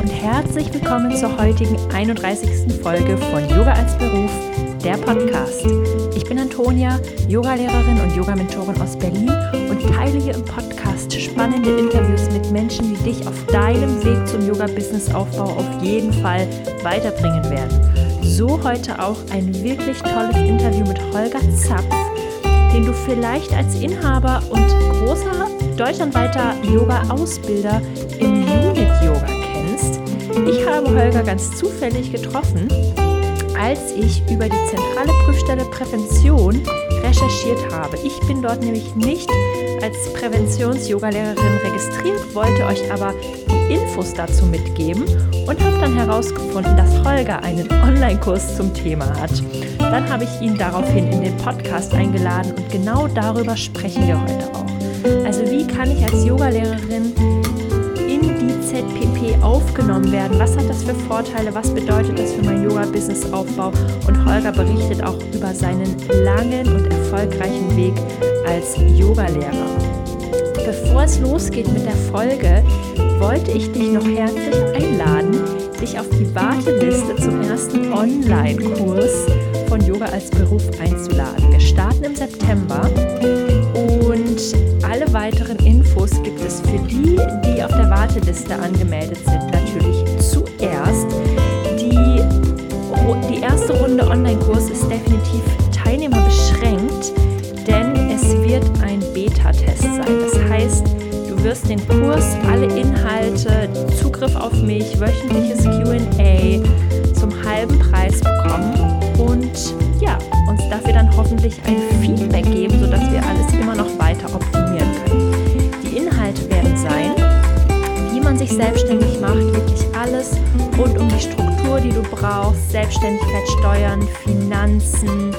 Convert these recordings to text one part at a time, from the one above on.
und herzlich willkommen zur heutigen 31. Folge von Yoga als Beruf, der Podcast. Ich bin Antonia, Yogalehrerin und Yogamentorin aus Berlin und teile hier im Podcast spannende Interviews mit Menschen, die dich auf deinem Weg zum Yoga-Business-Aufbau auf jeden Fall weiterbringen werden. So heute auch ein wirklich tolles Interview mit Holger Zapf, den du vielleicht als Inhaber und großer deutschlandweiter Yoga-Ausbilder im kennst. Ich habe Holger ganz zufällig getroffen, als ich über die zentrale Prüfstelle Prävention recherchiert habe. Ich bin dort nämlich nicht als Präventions-Yoga-Lehrerin registriert, wollte euch aber die Infos dazu mitgeben und habe dann herausgefunden, dass Holger einen Online-Kurs zum Thema hat. Dann habe ich ihn daraufhin in den Podcast eingeladen und genau darüber sprechen wir heute auch. Also wie kann ich als Yogalehrerin Aufgenommen werden? Was hat das für Vorteile? Was bedeutet das für mein Yoga-Business-Aufbau? Und Holger berichtet auch über seinen langen und erfolgreichen Weg als Yogalehrer. Bevor es losgeht mit der Folge, wollte ich dich noch herzlich einladen, dich auf die Warteliste zum ersten Online-Kurs von Yoga als Beruf einzuladen. Wir starten im September alle weiteren Infos gibt es für die, die auf der Warteliste angemeldet sind, natürlich zuerst. Die, die erste Runde Online-Kurs ist definitiv teilnehmerbeschränkt, denn es wird ein Beta-Test sein. Das heißt, du wirst den Kurs, alle Inhalte, Zugriff auf mich, wöchentliches QA zum halben Preis bekommen und ja, uns dafür dann hoffentlich ein Feedback geben, sodass wir alles immer noch Brauchst, Selbstständigkeit, Steuern, Finanzen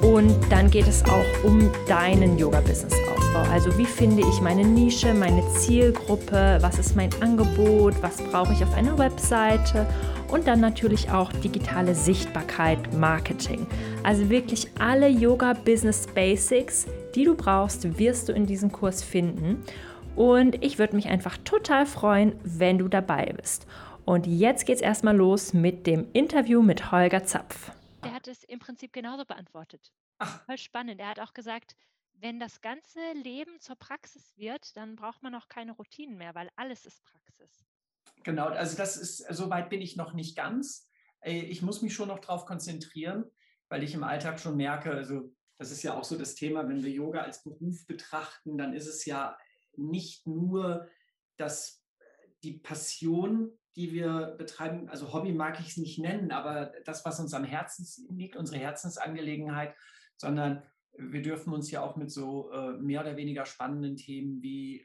und dann geht es auch um deinen Yoga-Business-Aufbau. Also wie finde ich meine Nische, meine Zielgruppe, was ist mein Angebot, was brauche ich auf einer Webseite und dann natürlich auch digitale Sichtbarkeit, Marketing. Also wirklich alle Yoga Business Basics, die du brauchst, wirst du in diesem Kurs finden. Und ich würde mich einfach total freuen, wenn du dabei bist. Und jetzt geht's erstmal los mit dem Interview mit Holger Zapf. Der hat es im Prinzip genauso beantwortet. Ach. Voll spannend. Er hat auch gesagt, wenn das ganze Leben zur Praxis wird, dann braucht man auch keine Routinen mehr, weil alles ist Praxis. Genau, also das ist, so weit bin ich noch nicht ganz. Äh, ich muss mich schon noch darauf konzentrieren, weil ich im Alltag schon merke, also das ist ja auch so das Thema, wenn wir Yoga als Beruf betrachten, dann ist es ja nicht nur das, die Passion, die wir betreiben, also Hobby mag ich es nicht nennen, aber das, was uns am Herzen liegt, unsere Herzensangelegenheit, sondern wir dürfen uns ja auch mit so äh, mehr oder weniger spannenden Themen wie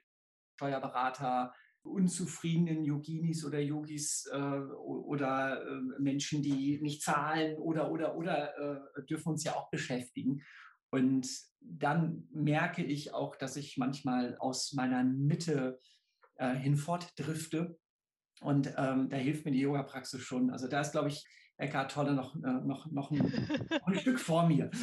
Steuerberater, unzufriedenen Yoginis oder Yogis äh, oder äh, Menschen, die nicht zahlen oder, oder, oder, äh, dürfen uns ja auch beschäftigen. Und dann merke ich auch, dass ich manchmal aus meiner Mitte äh, hinfort drifte. Und ähm, da hilft mir die Yoga-Praxis schon. Also da ist, glaube ich, Eckhart Tolle noch, äh, noch, noch, ein, ein Stück vor mir.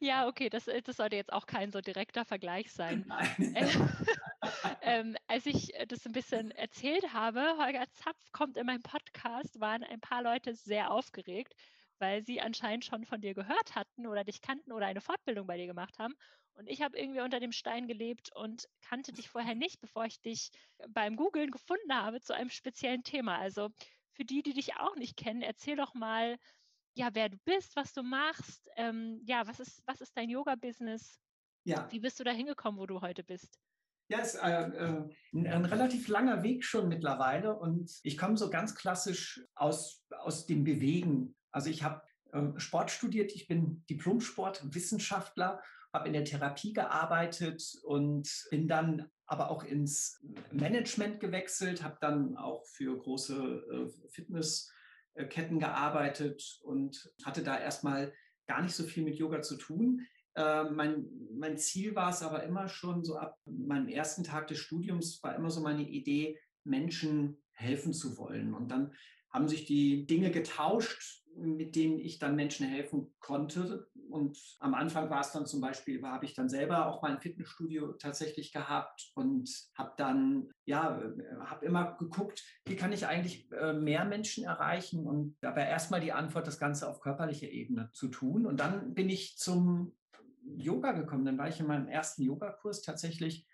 Ja, okay, das, äh, das sollte jetzt auch kein so direkter Vergleich sein. Nein. Äh, ähm, als ich äh, das ein bisschen erzählt habe, Holger Zapf kommt in meinem Podcast, waren ein paar Leute sehr aufgeregt, weil sie anscheinend schon von dir gehört hatten oder dich kannten oder eine Fortbildung bei dir gemacht haben. Und ich habe irgendwie unter dem Stein gelebt und kannte dich vorher nicht, bevor ich dich beim Googlen gefunden habe zu einem speziellen Thema. Also für die, die dich auch nicht kennen, erzähl doch mal, ja, wer du bist, was du machst, ähm, ja, was ist, was ist dein Yoga-Business? Ja. Wie bist du da hingekommen, wo du heute bist? Ja, es ist äh, äh, ein, ein, relativ langer Weg schon mittlerweile und ich komme so ganz klassisch aus, aus dem Bewegen. Also ich habe äh, Sport studiert, ich bin Diplom-Sportwissenschaftler, habe in der Therapie gearbeitet und bin dann aber auch ins Management gewechselt, habe dann auch für große äh, Fitness- äh, Ketten gearbeitet und hatte da erstmal gar nicht so viel mit Yoga zu tun. Äh, mein, mein Ziel war es aber immer schon so ab meinem ersten Tag des Studiums war immer so meine Idee, Menschen helfen zu wollen. Und dann haben sich die Dinge getauscht, mit denen ich dann Menschen helfen konnte. Und am Anfang war es dann zum Beispiel, habe ich dann selber auch mal ein Fitnessstudio tatsächlich gehabt und habe dann, ja, habe immer geguckt, wie kann ich eigentlich äh, mehr Menschen erreichen und dabei erstmal die Antwort, das Ganze auf körperlicher Ebene zu tun. Und dann bin ich zum Yoga gekommen. Dann war ich in meinem ersten Yogakurs tatsächlich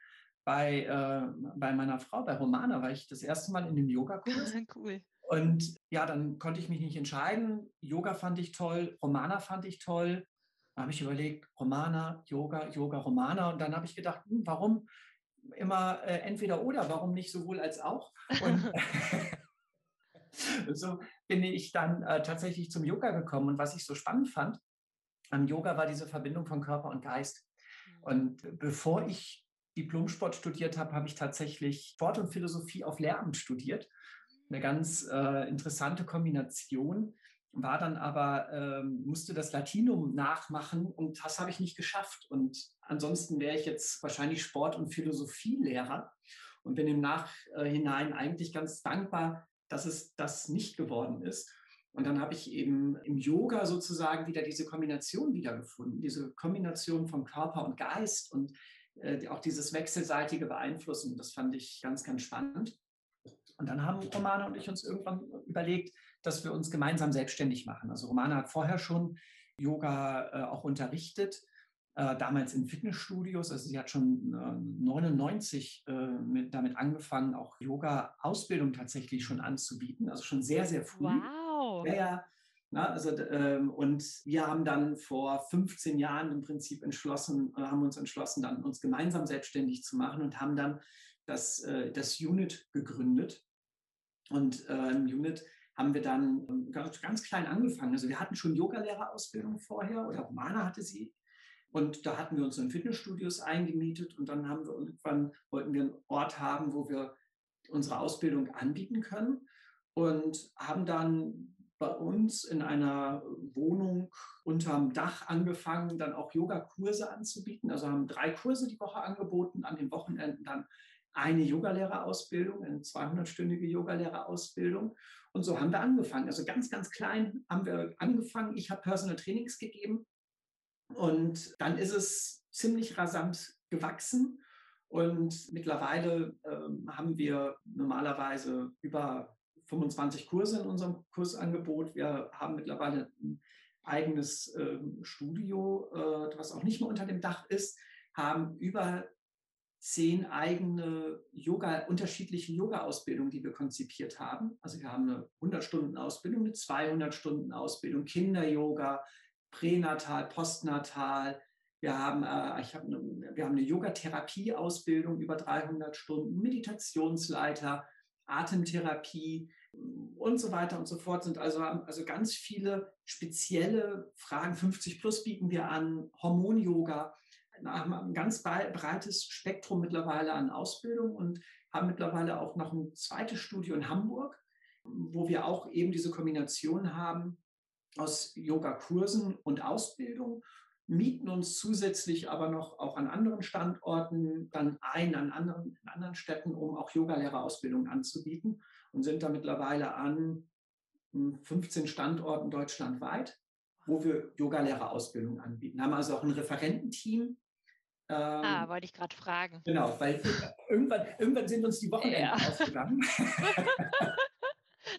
bei, äh, bei meiner Frau, bei Romana, war ich das erste Mal in dem Yogakurs. cool. Und ja, dann konnte ich mich nicht entscheiden. Yoga fand ich toll, Romana fand ich toll. Da habe ich überlegt, Romana, Yoga, Yoga, Romana. Und dann habe ich gedacht, hm, warum immer äh, entweder oder, warum nicht sowohl als auch? Und so bin ich dann äh, tatsächlich zum Yoga gekommen. Und was ich so spannend fand, am Yoga war diese Verbindung von Körper und Geist. Mhm. Und bevor ich Diplomsport studiert habe, habe ich tatsächlich Sport und Philosophie auf Lehramt studiert eine ganz äh, interessante Kombination, war dann aber, ähm, musste das Latinum nachmachen und das habe ich nicht geschafft. Und ansonsten wäre ich jetzt wahrscheinlich Sport- und Philosophielehrer und bin im Nachhinein eigentlich ganz dankbar, dass es das nicht geworden ist. Und dann habe ich eben im Yoga sozusagen wieder diese Kombination wiedergefunden, diese Kombination von Körper und Geist und äh, auch dieses wechselseitige Beeinflussen. Das fand ich ganz, ganz spannend. Und dann haben Romana und ich uns irgendwann überlegt, dass wir uns gemeinsam selbstständig machen. Also Romana hat vorher schon Yoga äh, auch unterrichtet, äh, damals in Fitnessstudios. Also sie hat schon äh, 99 mit, damit angefangen, auch Yoga-Ausbildung tatsächlich schon anzubieten. Also schon sehr, sehr früh. Wow. Ja, ja. Na, also, ähm, und wir haben dann vor 15 Jahren im Prinzip entschlossen, haben uns entschlossen, dann uns gemeinsam selbstständig zu machen und haben dann das, äh, das Unit gegründet. Und äh, im Unit haben wir dann ähm, ganz, ganz klein angefangen. Also wir hatten schon Yogalehrerausbildung vorher oder Romana hatte sie. Und da hatten wir uns in Fitnessstudios eingemietet und dann haben wir irgendwann, wollten wir einen Ort haben, wo wir unsere Ausbildung anbieten können und haben dann bei uns in einer Wohnung unterm Dach angefangen, dann auch Yogakurse anzubieten. Also haben drei Kurse die Woche angeboten, an den Wochenenden dann eine Yogalehrerausbildung, eine 200-stündige Yogalehrerausbildung. Und so haben wir angefangen. Also ganz, ganz klein haben wir angefangen. Ich habe Personal Trainings gegeben. Und dann ist es ziemlich rasant gewachsen. Und mittlerweile ähm, haben wir normalerweise über 25 Kurse in unserem Kursangebot. Wir haben mittlerweile ein eigenes ähm, Studio, äh, was auch nicht mehr unter dem Dach ist, haben über zehn eigene Yoga, unterschiedliche Yoga-Ausbildungen, die wir konzipiert haben. Also wir haben eine 100-Stunden-Ausbildung, eine 200-Stunden-Ausbildung, Kinder-Yoga, Pränatal, Postnatal. Wir haben, äh, ich hab eine, wir haben eine Yogatherapie-Ausbildung über 300 Stunden, Meditationsleiter, Atemtherapie und so weiter und so fort sind also, also ganz viele spezielle Fragen. 50 plus bieten wir an, Hormon-Yoga ein ganz breites Spektrum mittlerweile an Ausbildung und haben mittlerweile auch noch ein zweites Studio in Hamburg, wo wir auch eben diese Kombination haben aus Yoga-Kursen und Ausbildung, mieten uns zusätzlich aber noch auch an anderen Standorten dann ein, an anderen, in anderen Städten, um auch Yogalehrerausbildung anzubieten und sind da mittlerweile an 15 hm, Standorten deutschlandweit, wo wir Yogalehrerausbildung anbieten. Haben also auch ein Referententeam, ah, ähm, wollte ich gerade fragen. Genau, weil irgendwann, irgendwann sind uns die Wochenenden ja. ausgegangen.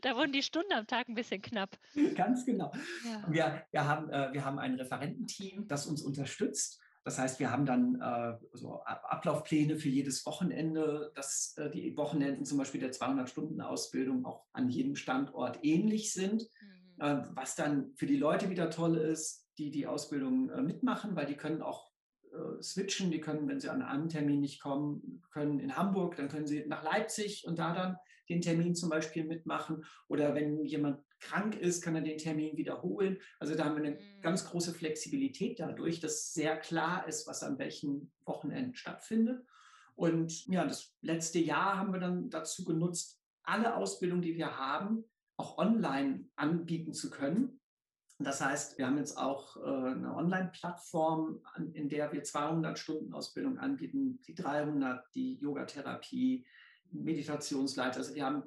da wurden die Stunden am Tag ein bisschen knapp. Ganz genau. Ja. Wir, wir, haben, äh, wir haben ein Referententeam, das uns unterstützt. Das heißt, wir haben dann äh, so Ablaufpläne für jedes Wochenende, dass äh, die Wochenenden zum Beispiel der 200-Stunden-Ausbildung auch an jedem Standort ähnlich sind. Mhm. Äh, was dann für die Leute wieder toll ist, die die Ausbildung äh, mitmachen, weil die können auch äh, switchen. Die können, wenn sie an einem Termin nicht kommen können, in Hamburg, dann können sie nach Leipzig und da dann den Termin zum Beispiel mitmachen. Oder wenn jemand krank ist, kann er den Termin wiederholen. Also da haben wir eine mhm. ganz große Flexibilität dadurch, dass sehr klar ist, was an welchen Wochenenden stattfindet. Und ja, das letzte Jahr haben wir dann dazu genutzt, alle Ausbildungen, die wir haben, auch online anbieten zu können. Das heißt, wir haben jetzt auch äh, eine Online-Plattform, in der wir 200 Stunden Ausbildung anbieten, die 300, die Yogatherapie, Meditationsleiter. Also wir haben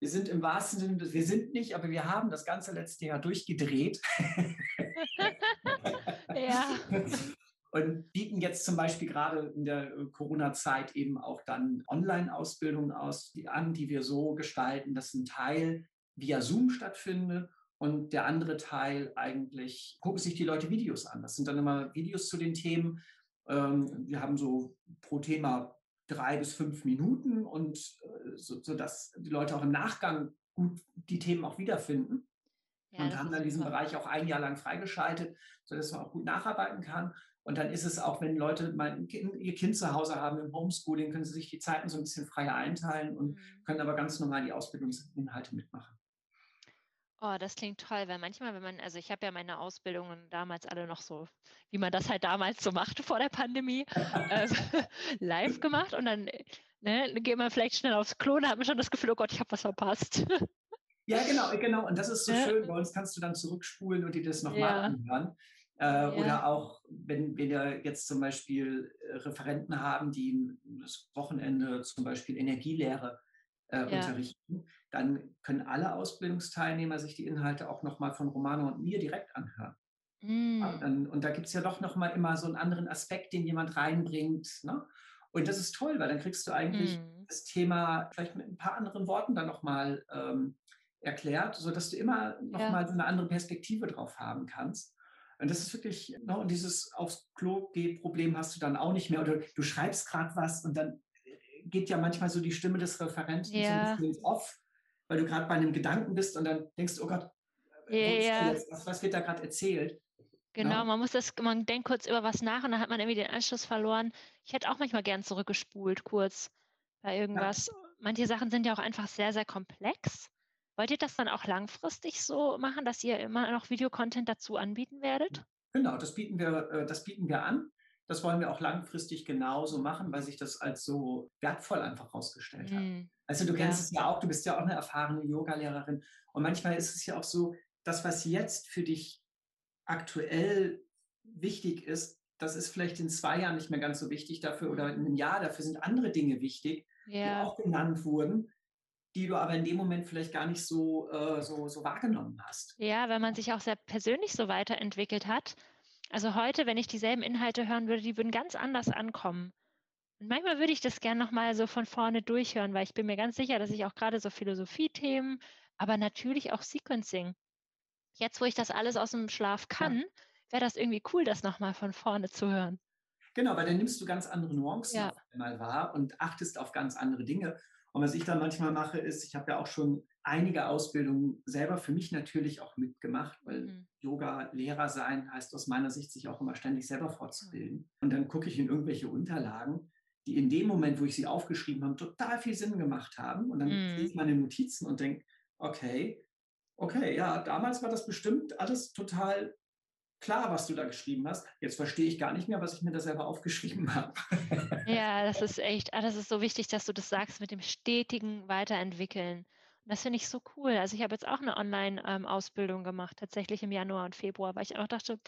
wir sind im wahrsten Sinne, wir sind nicht, aber wir haben das ganze letzte Jahr durchgedreht. ja. Und bieten jetzt zum Beispiel gerade in der äh, Corona-Zeit eben auch dann Online-Ausbildungen aus, die an, die wir so gestalten, dass ein Teil via Zoom stattfindet und der andere Teil eigentlich gucken sich die Leute Videos an. Das sind dann immer Videos zu den Themen. Ähm, wir haben so pro Thema drei bis fünf Minuten und äh, so, sodass die Leute auch im Nachgang gut die Themen auch wiederfinden. Ja, und haben dann diesen super. Bereich auch ein Jahr lang freigeschaltet, sodass man auch gut nacharbeiten kann. Und dann ist es auch, wenn Leute mal ihr Kind zu Hause haben im Homeschooling, können sie sich die Zeiten so ein bisschen freier einteilen und mhm. können aber ganz normal die Ausbildungsinhalte mitmachen. Oh, das klingt toll, weil manchmal, wenn man, also ich habe ja meine Ausbildungen damals alle noch so, wie man das halt damals so machte vor der Pandemie, äh, live gemacht und dann ne, geht man vielleicht schnell aufs Klo und hat man schon das Gefühl, oh Gott, ich habe was verpasst. Ja, genau, genau. Und das ist so ja. schön. Bei uns kannst du dann zurückspulen und dir das nochmal ja. anhören. Äh, ja. Oder auch, wenn wir jetzt zum Beispiel äh, Referenten haben, die das Wochenende zum Beispiel Energielehre äh, ja. unterrichten, dann können alle Ausbildungsteilnehmer sich die Inhalte auch nochmal von Romano und mir direkt anhören. Mm. Ja, dann, und da gibt es ja doch nochmal immer so einen anderen Aspekt, den jemand reinbringt. Ne? Und das ist toll, weil dann kriegst du eigentlich mm. das Thema vielleicht mit ein paar anderen Worten dann nochmal ähm, erklärt, sodass du immer nochmal ja. so eine andere Perspektive drauf haben kannst. Und das ist wirklich, ne, und dieses aufs Klo geh Problem hast du dann auch nicht mehr. Oder du schreibst gerade was und dann geht ja manchmal so die Stimme des Referenten ja. so ein bisschen off, weil du gerade bei einem Gedanken bist und dann denkst, oh Gott, äh, ja. was, was, wird da gerade erzählt? Genau, ja. man muss das, man denkt kurz über was nach und dann hat man irgendwie den Anschluss verloren. Ich hätte auch manchmal gern zurückgespult, kurz bei irgendwas. Manche Sachen sind ja auch einfach sehr, sehr komplex. Wollt ihr das dann auch langfristig so machen, dass ihr immer noch Videocontent dazu anbieten werdet? Genau, das bieten wir, äh, das bieten wir an. Das wollen wir auch langfristig genauso machen, weil sich das als so wertvoll einfach herausgestellt hat. Mm. Also du kennst ja. es ja auch, du bist ja auch eine erfahrene Yoga-Lehrerin. Und manchmal ist es ja auch so, das, was jetzt für dich aktuell wichtig ist, das ist vielleicht in zwei Jahren nicht mehr ganz so wichtig dafür oder in einem Jahr, dafür sind andere Dinge wichtig, ja. die auch genannt wurden die du aber in dem Moment vielleicht gar nicht so, äh, so, so wahrgenommen hast. Ja, weil man sich auch sehr persönlich so weiterentwickelt hat. Also heute, wenn ich dieselben Inhalte hören würde, die würden ganz anders ankommen. Und manchmal würde ich das gerne nochmal so von vorne durchhören, weil ich bin mir ganz sicher, dass ich auch gerade so Philosophie-Themen, aber natürlich auch Sequencing. Jetzt, wo ich das alles aus dem Schlaf kann, wäre das irgendwie cool, das nochmal von vorne zu hören. Genau, weil dann nimmst du ganz andere Nuancen ja. mal wahr und achtest auf ganz andere Dinge. Und was ich dann manchmal mache, ist, ich habe ja auch schon einige Ausbildungen selber für mich natürlich auch mitgemacht, weil mhm. Yoga-Lehrer sein heißt aus meiner Sicht, sich auch immer ständig selber fortzubilden. Und dann gucke ich in irgendwelche Unterlagen, die in dem Moment, wo ich sie aufgeschrieben habe, total viel Sinn gemacht haben. Und dann mhm. sehe ich meine Notizen und denke, okay, okay, ja, damals war das bestimmt alles total klar, was du da geschrieben hast. Jetzt verstehe ich gar nicht mehr, was ich mir da selber aufgeschrieben habe. Ja, das ist echt, ah, das ist so wichtig, dass du das sagst mit dem stetigen Weiterentwickeln. Und das finde ich so cool. Also ich habe jetzt auch eine Online-Ausbildung gemacht, tatsächlich im Januar und Februar, weil ich auch dachte,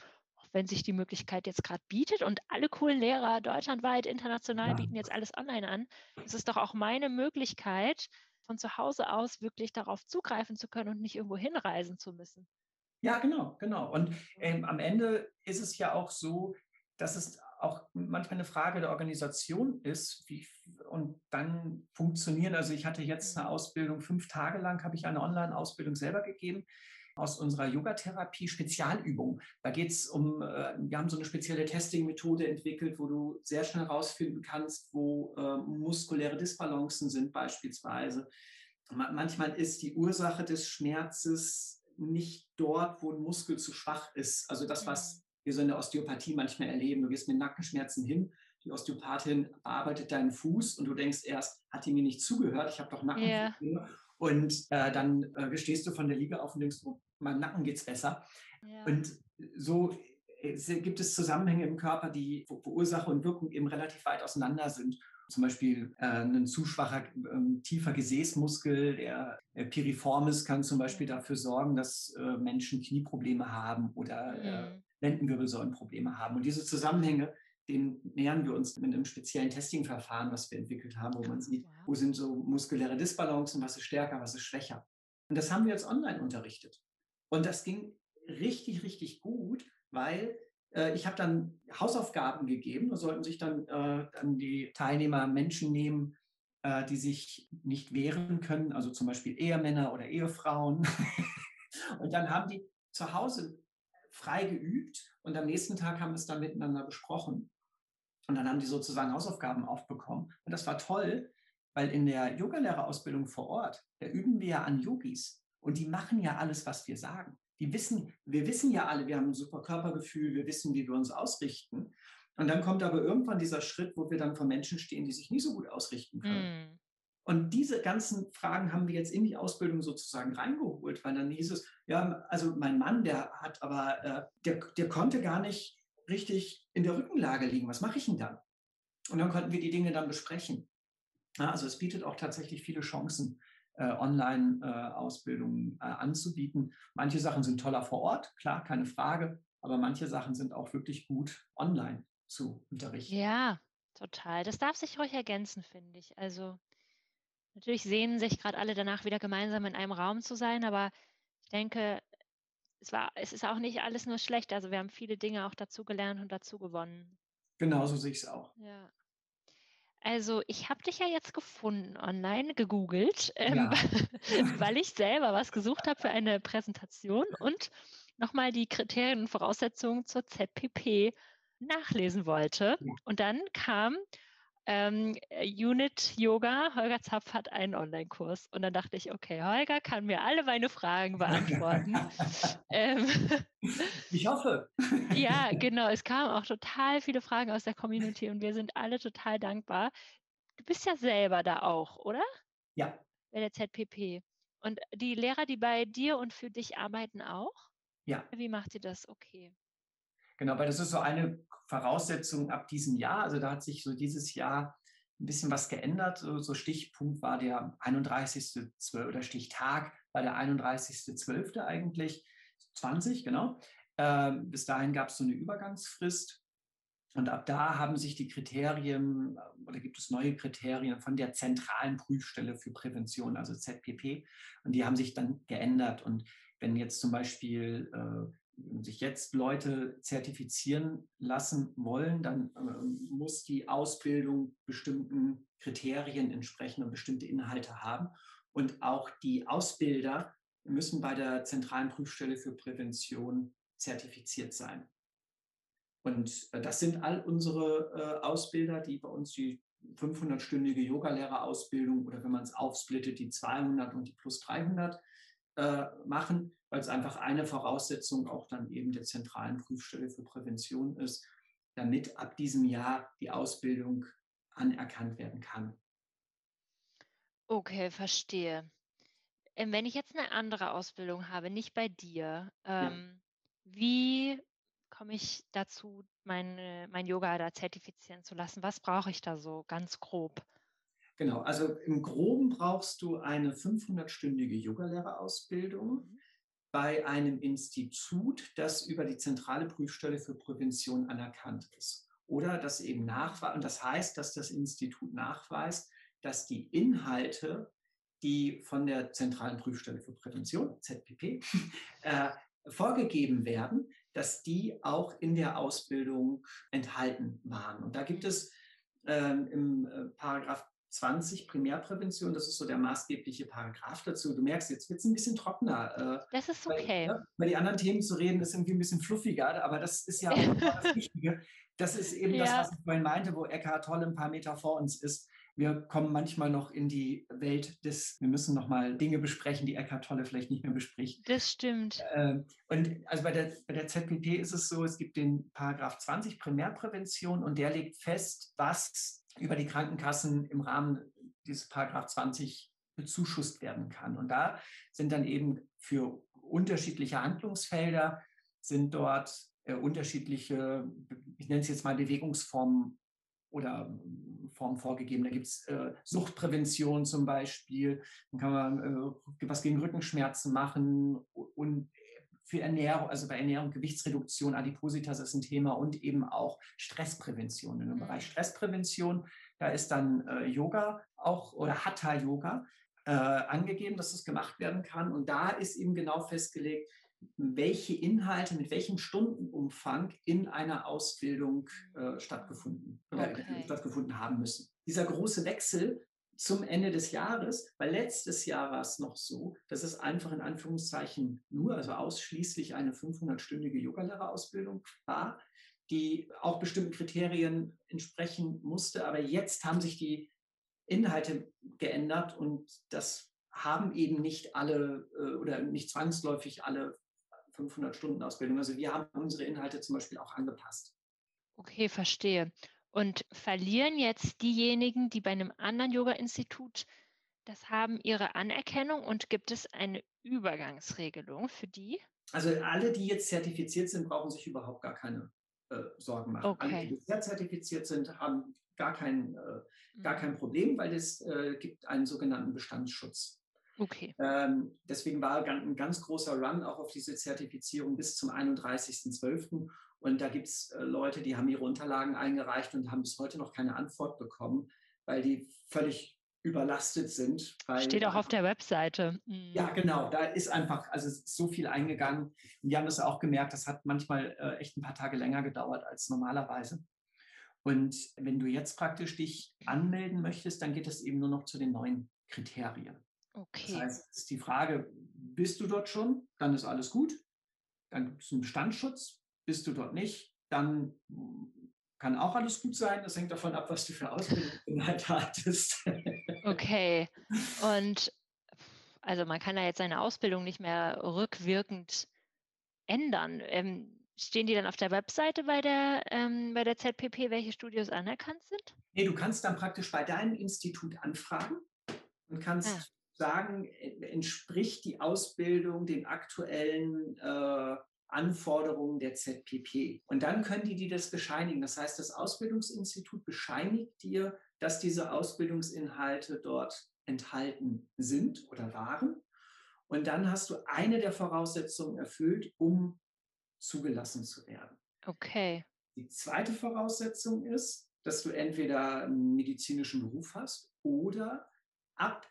wenn sich die Möglichkeit jetzt gerade bietet und alle coolen Lehrer deutschlandweit, international ja. bieten jetzt alles online an, ist es doch auch meine Möglichkeit, von zu Hause aus wirklich darauf zugreifen zu können und nicht irgendwo hinreisen zu müssen. Ja, genau, genau. Und ähm, am Ende ist es ja auch so, dass es auch manchmal eine Frage der Organisation ist, wie, und dann funktionieren. Also ich hatte jetzt eine Ausbildung, fünf Tage lang habe ich eine Online-Ausbildung selber gegeben aus unserer Yogatherapie Spezialübung. Da geht es um, äh, wir haben so eine spezielle Testing-Methode entwickelt, wo du sehr schnell herausfinden kannst, wo äh, muskuläre Disbalancen sind beispielsweise. Manchmal ist die Ursache des Schmerzes nicht dort, wo ein Muskel zu schwach ist. Also das, was mhm. wir so in der Osteopathie manchmal erleben. Du gehst mit Nackenschmerzen hin, die Osteopathin bearbeitet deinen Fuß und du denkst erst, hat die mir nicht zugehört? Ich habe doch Nackenprobleme. Yeah. Und äh, dann äh, stehst du von der Liege auf und denkst, oh, meinem Nacken geht es besser. Yeah. Und so äh, gibt es Zusammenhänge im Körper, die, wo Ursache und Wirkung eben relativ weit auseinander sind zum Beispiel äh, ein zu schwacher, äh, tiefer Gesäßmuskel, der äh, Piriformis, kann zum Beispiel dafür sorgen, dass äh, Menschen Knieprobleme haben oder äh, mhm. Lendenwirbelsäulenprobleme haben. Und diese Zusammenhänge den nähern wir uns mit einem speziellen Testing-Verfahren, was wir entwickelt haben, wo man sieht, Wow. wo sind so muskuläre Disbalancen, was ist stärker, was ist schwächer. Und das haben wir jetzt online unterrichtet. Und das ging richtig, richtig gut, weil ich habe dann Hausaufgaben gegeben. Da sollten sich dann, äh, dann die Teilnehmer Menschen nehmen, äh, die sich nicht wehren können, also zum Beispiel Ehemänner oder Ehefrauen. und dann haben die zu Hause frei geübt und am nächsten Tag haben wir es dann miteinander besprochen. Und dann haben die sozusagen Hausaufgaben aufbekommen. Und das war toll, weil in der Yogalehrerausbildung vor Ort, da üben wir ja an Yogis. Und die machen ja alles, was wir sagen. Die wissen, wir wissen ja alle, wir haben ein super Körpergefühl, wir wissen, wie wir uns ausrichten. Und dann kommt aber irgendwann dieser Schritt, wo wir dann vor Menschen stehen, die sich nicht so gut ausrichten können. Mm. Und diese ganzen Fragen haben wir jetzt in die Ausbildung sozusagen reingeholt, weil dann hieß es, ja, also mein Mann, der hat aber, äh, der, der konnte gar nicht richtig in der Rückenlage liegen. Was mache ich denn dann? Und dann konnten wir die Dinge dann besprechen. Ja, also es bietet auch tatsächlich viele Chancen, Online-Ausbildungen äh, anzubieten. Manche Sachen sind toller vor Ort, klar, keine Frage, aber manche Sachen sind auch wirklich gut online zu unterrichten. Ja, total. Das darf sich ruhig ergänzen, finde ich. Also natürlich sehnen sich gerade alle danach, wieder gemeinsam in einem Raum zu sein, aber ich denke, es war, es ist auch nicht alles nur schlecht. Also wir haben viele Dinge auch dazu gelernt und dazu gewonnen. Genauso sehe ich es auch. Ja. Also ich habe dich ja jetzt gefunden online, gegoogelt, ähm, Ja. weil ich selber was gesucht habe für eine Präsentation und nochmal die Kriterien und Voraussetzungen zur ZPP nachlesen wollte. Ja. Und dann kam ähm, äh, Unit Yoga, Holger Zapf hat einen Online-Kurs. Und dann dachte ich, okay, Holger kann mir alle meine Fragen beantworten. ähm, Ich hoffe. ja, genau. Es kamen auch total viele Fragen aus der Community und wir sind alle total dankbar. Du bist ja selber da auch, oder? Ja, Bei der ZPP. Und die Lehrer, die bei dir und für dich arbeiten auch? ja. Wie macht ihr das? Okay. Genau, weil das ist so eine Voraussetzung ab diesem Jahr. Also da hat sich so dieses Jahr ein bisschen was geändert. So, Stichpunkt war der 31.12. oder Stichtag war der 31.12. eigentlich, 20, genau. Ähm, bis dahin gab es so eine Übergangsfrist. Und ab da haben sich die Kriterien äh, oder gibt es neue Kriterien von der zentralen Prüfstelle für Prävention, also ZPP. Und die haben sich dann geändert. Und wenn jetzt zum Beispiel äh, sich jetzt Leute zertifizieren lassen wollen, dann äh, muss die Ausbildung bestimmten Kriterien entsprechen und bestimmte Inhalte haben. Und auch die Ausbilder müssen bei der zentralen Prüfstelle für Prävention zertifiziert sein. Und äh, das sind all unsere äh, Ausbilder, die bei uns die 500-stündige Yogalehrerausbildung oder wenn man es aufsplittet, die 200 und die plus 300 äh, machen, weil es einfach eine Voraussetzung auch dann eben der zentralen Prüfstelle für Prävention ist, damit ab diesem Jahr die Ausbildung anerkannt werden kann. Okay, verstehe. Ähm, wenn ich jetzt eine andere Ausbildung habe, nicht bei dir, Ja. ähm, wie komme ich dazu, meine, mein Yoga da zertifizieren zu lassen? Was brauche ich da so ganz grob? Genau, also im Groben brauchst du eine 500-stündige Yogalehrerausbildung Mhm. Bei einem Institut, das über die zentrale Prüfstelle für Prävention anerkannt ist. Oder das eben nachweist, und das heißt, dass das Institut nachweist, dass die Inhalte, die von der zentralen Prüfstelle für Prävention, ZPP, äh, vorgegeben werden, dass die auch in der Ausbildung enthalten waren. Und da gibt es ähm, im äh, Paragraph 20 Primärprävention, das ist so der maßgebliche Paragraph dazu. Du merkst, jetzt wird es ein bisschen trockener. Das ist Äh, weil, okay. ja, über die anderen Themen zu reden, ist irgendwie ein bisschen fluffiger, aber das ist ja auch genau das Wichtige. Das ist eben das, Ja. was ich vorhin meinte, wo Eckhart Tolle ein paar Meter vor uns ist. Wir kommen manchmal noch in die Welt des, wir müssen noch mal Dinge besprechen, die Eckhart Tolle vielleicht nicht mehr bespricht. Das stimmt. Ähm, Und also bei der, bei der ZPP ist es so, es gibt den Paragraph 20 Primärprävention und der legt fest, was über die Krankenkassen im Rahmen dieses Paragraph 20 bezuschusst werden kann. Und da sind dann eben für unterschiedliche Handlungsfelder sind dort äh, unterschiedliche, ich nenne es jetzt mal Bewegungsformen oder ähm, Formen vorgegeben. Da gibt es äh, Suchtprävention zum Beispiel, dann kann man äh, was gegen Rückenschmerzen machen und für Ernährung, also bei Ernährung, Gewichtsreduktion, Adipositas ist ein Thema und eben auch Stressprävention. In dem Bereich mhm. Stressprävention, da ist dann äh, Yoga auch oder Hatha Yoga äh, angegeben, dass es gemacht werden kann. Und da ist eben genau festgelegt, welche Inhalte mit welchem Stundenumfang in einer Ausbildung äh, stattgefunden, okay. stattgefunden haben müssen. Dieser große Wechsel zum Ende des Jahres, weil letztes Jahr war es noch so, dass es einfach in Anführungszeichen nur, also ausschließlich eine 500-stündige Yogalehrerausbildung war, die auch bestimmten Kriterien entsprechen musste. Aber jetzt haben sich die Inhalte geändert und das haben eben nicht alle äh, oder nicht zwangsläufig alle 500 Stunden Ausbildung. Also wir haben unsere Inhalte zum Beispiel auch angepasst. Okay, verstehe. Und verlieren jetzt diejenigen, die bei einem anderen Yoga-Institut das haben, ihre Anerkennung und gibt es eine Übergangsregelung für die? Also alle, die jetzt zertifiziert sind, brauchen sich überhaupt gar keine äh, Sorgen machen. Okay. Alle, die bisher zertifiziert sind, haben gar kein, äh, gar kein Problem, weil es äh, gibt einen sogenannten Bestandsschutz. Okay. Ähm, deswegen war ein ganz großer Run auch auf diese Zertifizierung bis zum 31.12. Und da gibt es äh, Leute, die haben ihre Unterlagen eingereicht und haben bis heute noch keine Antwort bekommen, weil die völlig überlastet sind. Steht auch auf der Webseite. Mhm. Ja, genau. Da ist einfach, also so viel eingegangen. Und wir haben das auch gemerkt, das hat manchmal äh, echt ein paar Tage länger gedauert als normalerweise. Und wenn du jetzt praktisch dich anmelden möchtest, dann geht es eben nur noch zu den neuen Kriterien. Okay. Das heißt, ist die Frage, bist du dort schon? Dann ist alles gut. Dann gibt es einen Bestandsschutz. Bist du dort nicht? Dann kann auch alles gut sein. Das hängt davon ab, was du für Ausbildungsinhalte hattest. Okay. Und also man kann ja jetzt seine Ausbildung nicht mehr rückwirkend ändern. Ähm, stehen die dann auf der Webseite bei der, ähm, bei der ZPP, welche Studios anerkannt sind? Nee, du kannst dann praktisch bei deinem Institut anfragen und kannst ah sagen, entspricht die Ausbildung den aktuellen äh, Anforderungen der ZPP. Und dann können die, die das bescheinigen. Das heißt, das Ausbildungsinstitut bescheinigt dir, dass diese Ausbildungsinhalte dort enthalten sind oder waren. Und dann hast du eine der Voraussetzungen erfüllt, um zugelassen zu werden. Okay. Die zweite Voraussetzung ist, dass du entweder einen medizinischen Beruf hast oder ab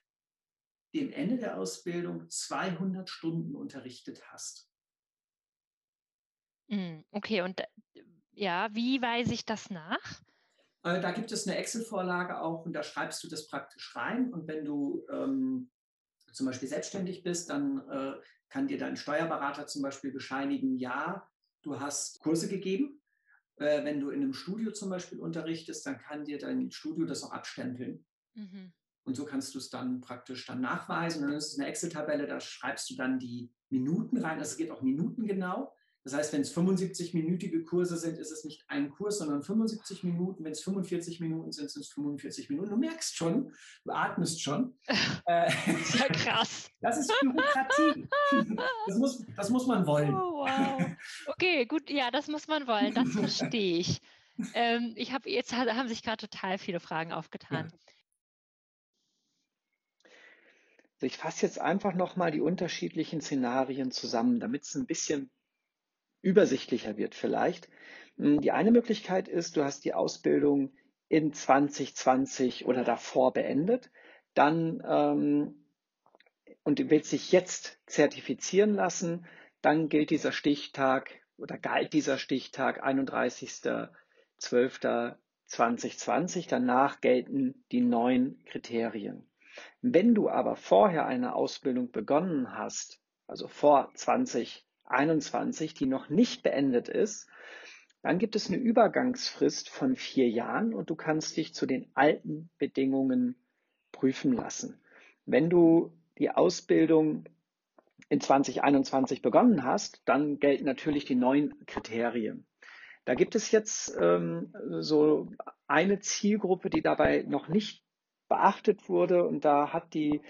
dem Ende der Ausbildung 200 Stunden unterrichtet hast. Hm, okay, und ja, wie weise ich das nach? Äh, da gibt es eine Excel-Vorlage auch und da schreibst du das praktisch rein. Und wenn du ähm, zum Beispiel selbstständig bist, dann äh, kann dir dein Steuerberater zum Beispiel bescheinigen, ja, du hast Kurse gegeben. Äh, wenn du in einem Studio zum Beispiel unterrichtest, dann kann dir dein Studio das auch abstempeln. Mhm. Und so kannst du es dann praktisch dann nachweisen. Und dann ist es eine Excel-Tabelle, da schreibst du dann die Minuten rein. Das geht auch minutengenau. Das heißt, wenn es 75-minütige Kurse sind, ist es nicht ein Kurs, sondern 75 Minuten. Wenn es 45 Minuten sind, sind es 45 Minuten. Du merkst schon, du atmest schon. Äh, ja krass. Das ist Bürokratie. Das muss, das muss man wollen. Oh, wow. Okay, gut, ja, das muss man wollen. Das verstehe ich. Ähm, ich habe jetzt haben sich gerade total viele Fragen aufgetan. Ja. Ich fasse jetzt einfach nochmal die unterschiedlichen Szenarien zusammen, damit es ein bisschen übersichtlicher wird vielleicht. Hm, die eine Möglichkeit ist, du hast die Ausbildung in 2020 oder davor beendet, dann ähm, und willst dich jetzt zertifizieren lassen, dann gilt dieser Stichtag oder galt dieser Stichtag 31.12.2020. Danach gelten die neuen Kriterien. Wenn du aber vorher eine Ausbildung begonnen hast, also vor 2021, die noch nicht beendet ist, dann gibt es eine Übergangsfrist von vier Jahren und du kannst dich zu den alten Bedingungen prüfen lassen. Wenn du die Ausbildung in 2021 begonnen hast, dann gelten natürlich die neuen Kriterien. Da gibt es jetzt ähm, so eine Zielgruppe, die dabei noch nicht beachtet wurde. Und da hat die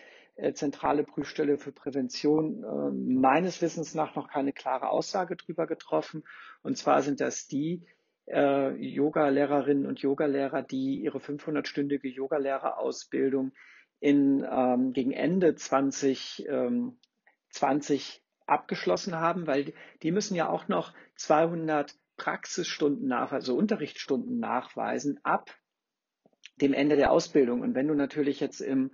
zentrale Prüfstelle für Prävention äh, meines Wissens nach noch keine klare Aussage drüber getroffen. Und zwar sind das die äh, Yoga-Lehrerinnen und Yogalehrer, die ihre 500-stündige Yogalehrerausbildung in, ähm, gegen Ende 2020 ähm, abgeschlossen haben, weil die müssen ja auch noch 200 Praxisstunden nach, also Unterrichtsstunden nachweisen ab dem Ende der Ausbildung. Und wenn du natürlich jetzt im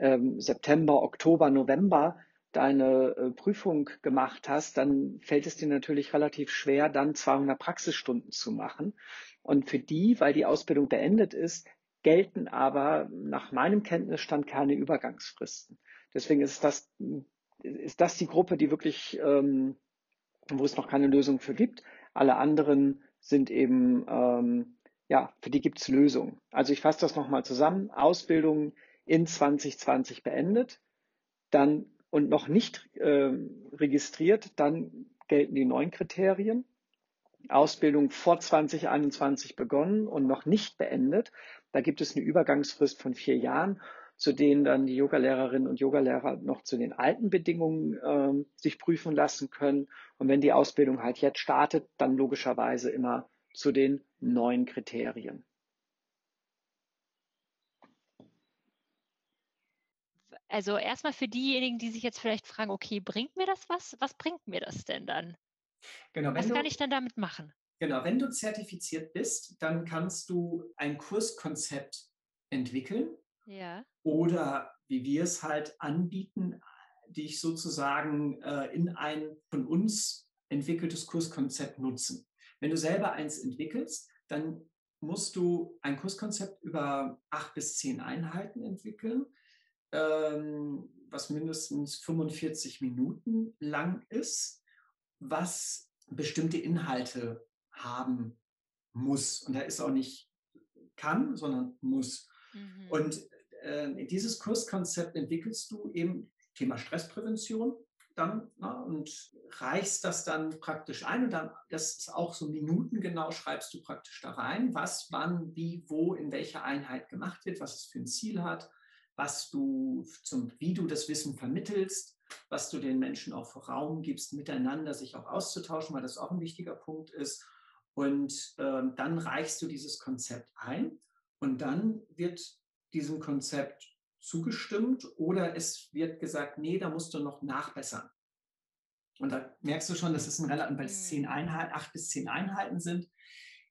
ähm, September, Oktober, November deine äh, Prüfung gemacht hast, dann fällt es dir natürlich relativ schwer, dann 200 Praxisstunden zu machen. Und für die, weil die Ausbildung beendet ist, gelten aber nach meinem Kenntnisstand keine Übergangsfristen. Deswegen ist das, ist das die Gruppe, die wirklich, ähm, wo es noch keine Lösung für gibt. Alle anderen sind eben, ähm, ja, für die gibt es Lösungen. Also ich fasse das nochmal zusammen. Ausbildung in 2020 beendet, dann und noch nicht äh, registriert, dann gelten die neuen Kriterien. Ausbildung vor 2021 begonnen und noch nicht beendet. Da gibt es eine Übergangsfrist von vier Jahren, zu denen dann die Yogalehrerinnen und Yogalehrer noch zu den alten Bedingungen äh, sich prüfen lassen können. Und wenn die Ausbildung halt jetzt startet, dann logischerweise immer zu den neuen Kriterien. Also erstmal für diejenigen, die sich jetzt vielleicht fragen, okay, bringt mir das was? Was bringt mir das denn dann? Genau, was du, kann ich denn damit machen? Genau, wenn du zertifiziert bist, dann kannst du ein Kurskonzept entwickeln. Ja. Oder wie wir es halt anbieten, dich sozusagen äh, in ein von uns entwickeltes Kurskonzept nutzen. Wenn du selber eins entwickelst, dann musst du ein Kurskonzept über acht bis zehn Einheiten entwickeln ähm, was mindestens 45 Minuten lang ist, was bestimmte Inhalte haben muss. Und da ist auch nicht kann, sondern muss. Mhm. Und äh, dieses Kurskonzept entwickelst du eben Thema Stressprävention dann na, und reichst das dann praktisch ein und dann, das ist auch so minutengenau, schreibst du praktisch da rein, was, wann, wie, wo, in welcher Einheit gemacht wird, was es für ein Ziel hat, was du zum, wie du das Wissen vermittelst, was du den Menschen auch Raum gibst, miteinander sich auch auszutauschen, weil das auch ein wichtiger Punkt ist. Und ähm, dann reichst du dieses Konzept ein und dann wird diesem Konzept zugestimmt oder es wird gesagt, nee, da musst du noch nachbessern. Und da merkst du schon, dass es ein relativ, weil es zehn mhm. Einheiten, acht bis zehn Einheiten sind,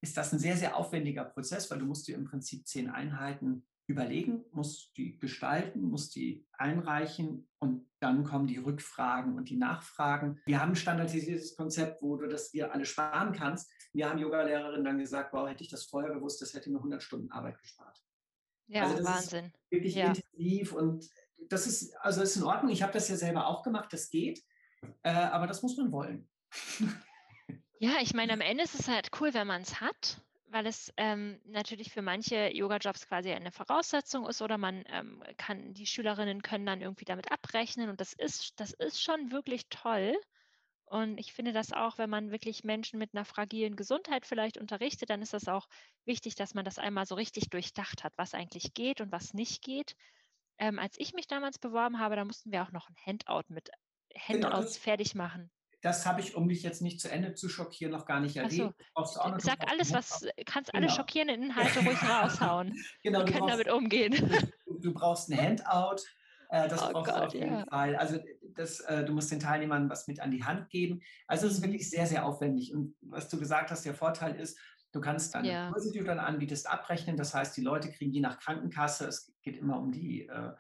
ist das ein sehr, sehr aufwendiger Prozess, weil du musst dir im Prinzip zehn Einheiten überlegen, muss die gestalten, muss die einreichen und dann kommen die Rückfragen und die Nachfragen. Wir haben ein standardisiertes Konzept, wo du das dir alle sparen kannst. Wir haben Yoga-Lehrerinnen dann gesagt, wow, hätte ich das vorher gewusst, das hätte mir 100 Stunden Arbeit gespart. Ja, also Wahnsinn. wirklich ja. intensiv und das ist, also ist in Ordnung. Ich habe das ja selber auch gemacht, das geht, äh, aber das muss man wollen. Ja, ich meine, am Ende ist es halt cool, wenn man es hat weil es ähm, natürlich für manche Yoga-Jobs quasi eine Voraussetzung ist oder man ähm, kann, die Schülerinnen können dann irgendwie damit abrechnen und das ist, das ist schon wirklich toll. Und ich finde das auch, wenn man wirklich Menschen mit einer fragilen Gesundheit vielleicht unterrichtet, dann ist das auch wichtig, dass man das einmal so richtig durchdacht hat, was eigentlich geht und was nicht geht. Ähm, als ich mich damals beworben habe, da mussten wir auch noch ein Handout mit Handouts genau. fertig machen das habe ich, um dich jetzt nicht zu Ende zu schockieren, noch gar nicht erwähnt. So. Sag alles, was, kannst genau. alle schockierenden Inhalte ruhig raushauen. genau, Wir können brauchst, damit umgehen. Du, du, brauchst ein Handout, äh, das oh brauchst Gott, du auf jeden ja. Fall. Also das, äh, du musst den Teilnehmern was mit an die Hand geben. Also es ist mhm. wirklich sehr, sehr aufwendig. Und was du gesagt hast, der Vorteil ist, du kannst deine ja. Kurse, die du dann anbietest, abrechnen. Das heißt, die Leute kriegen je nach Krankenkasse, es geht immer um die äh,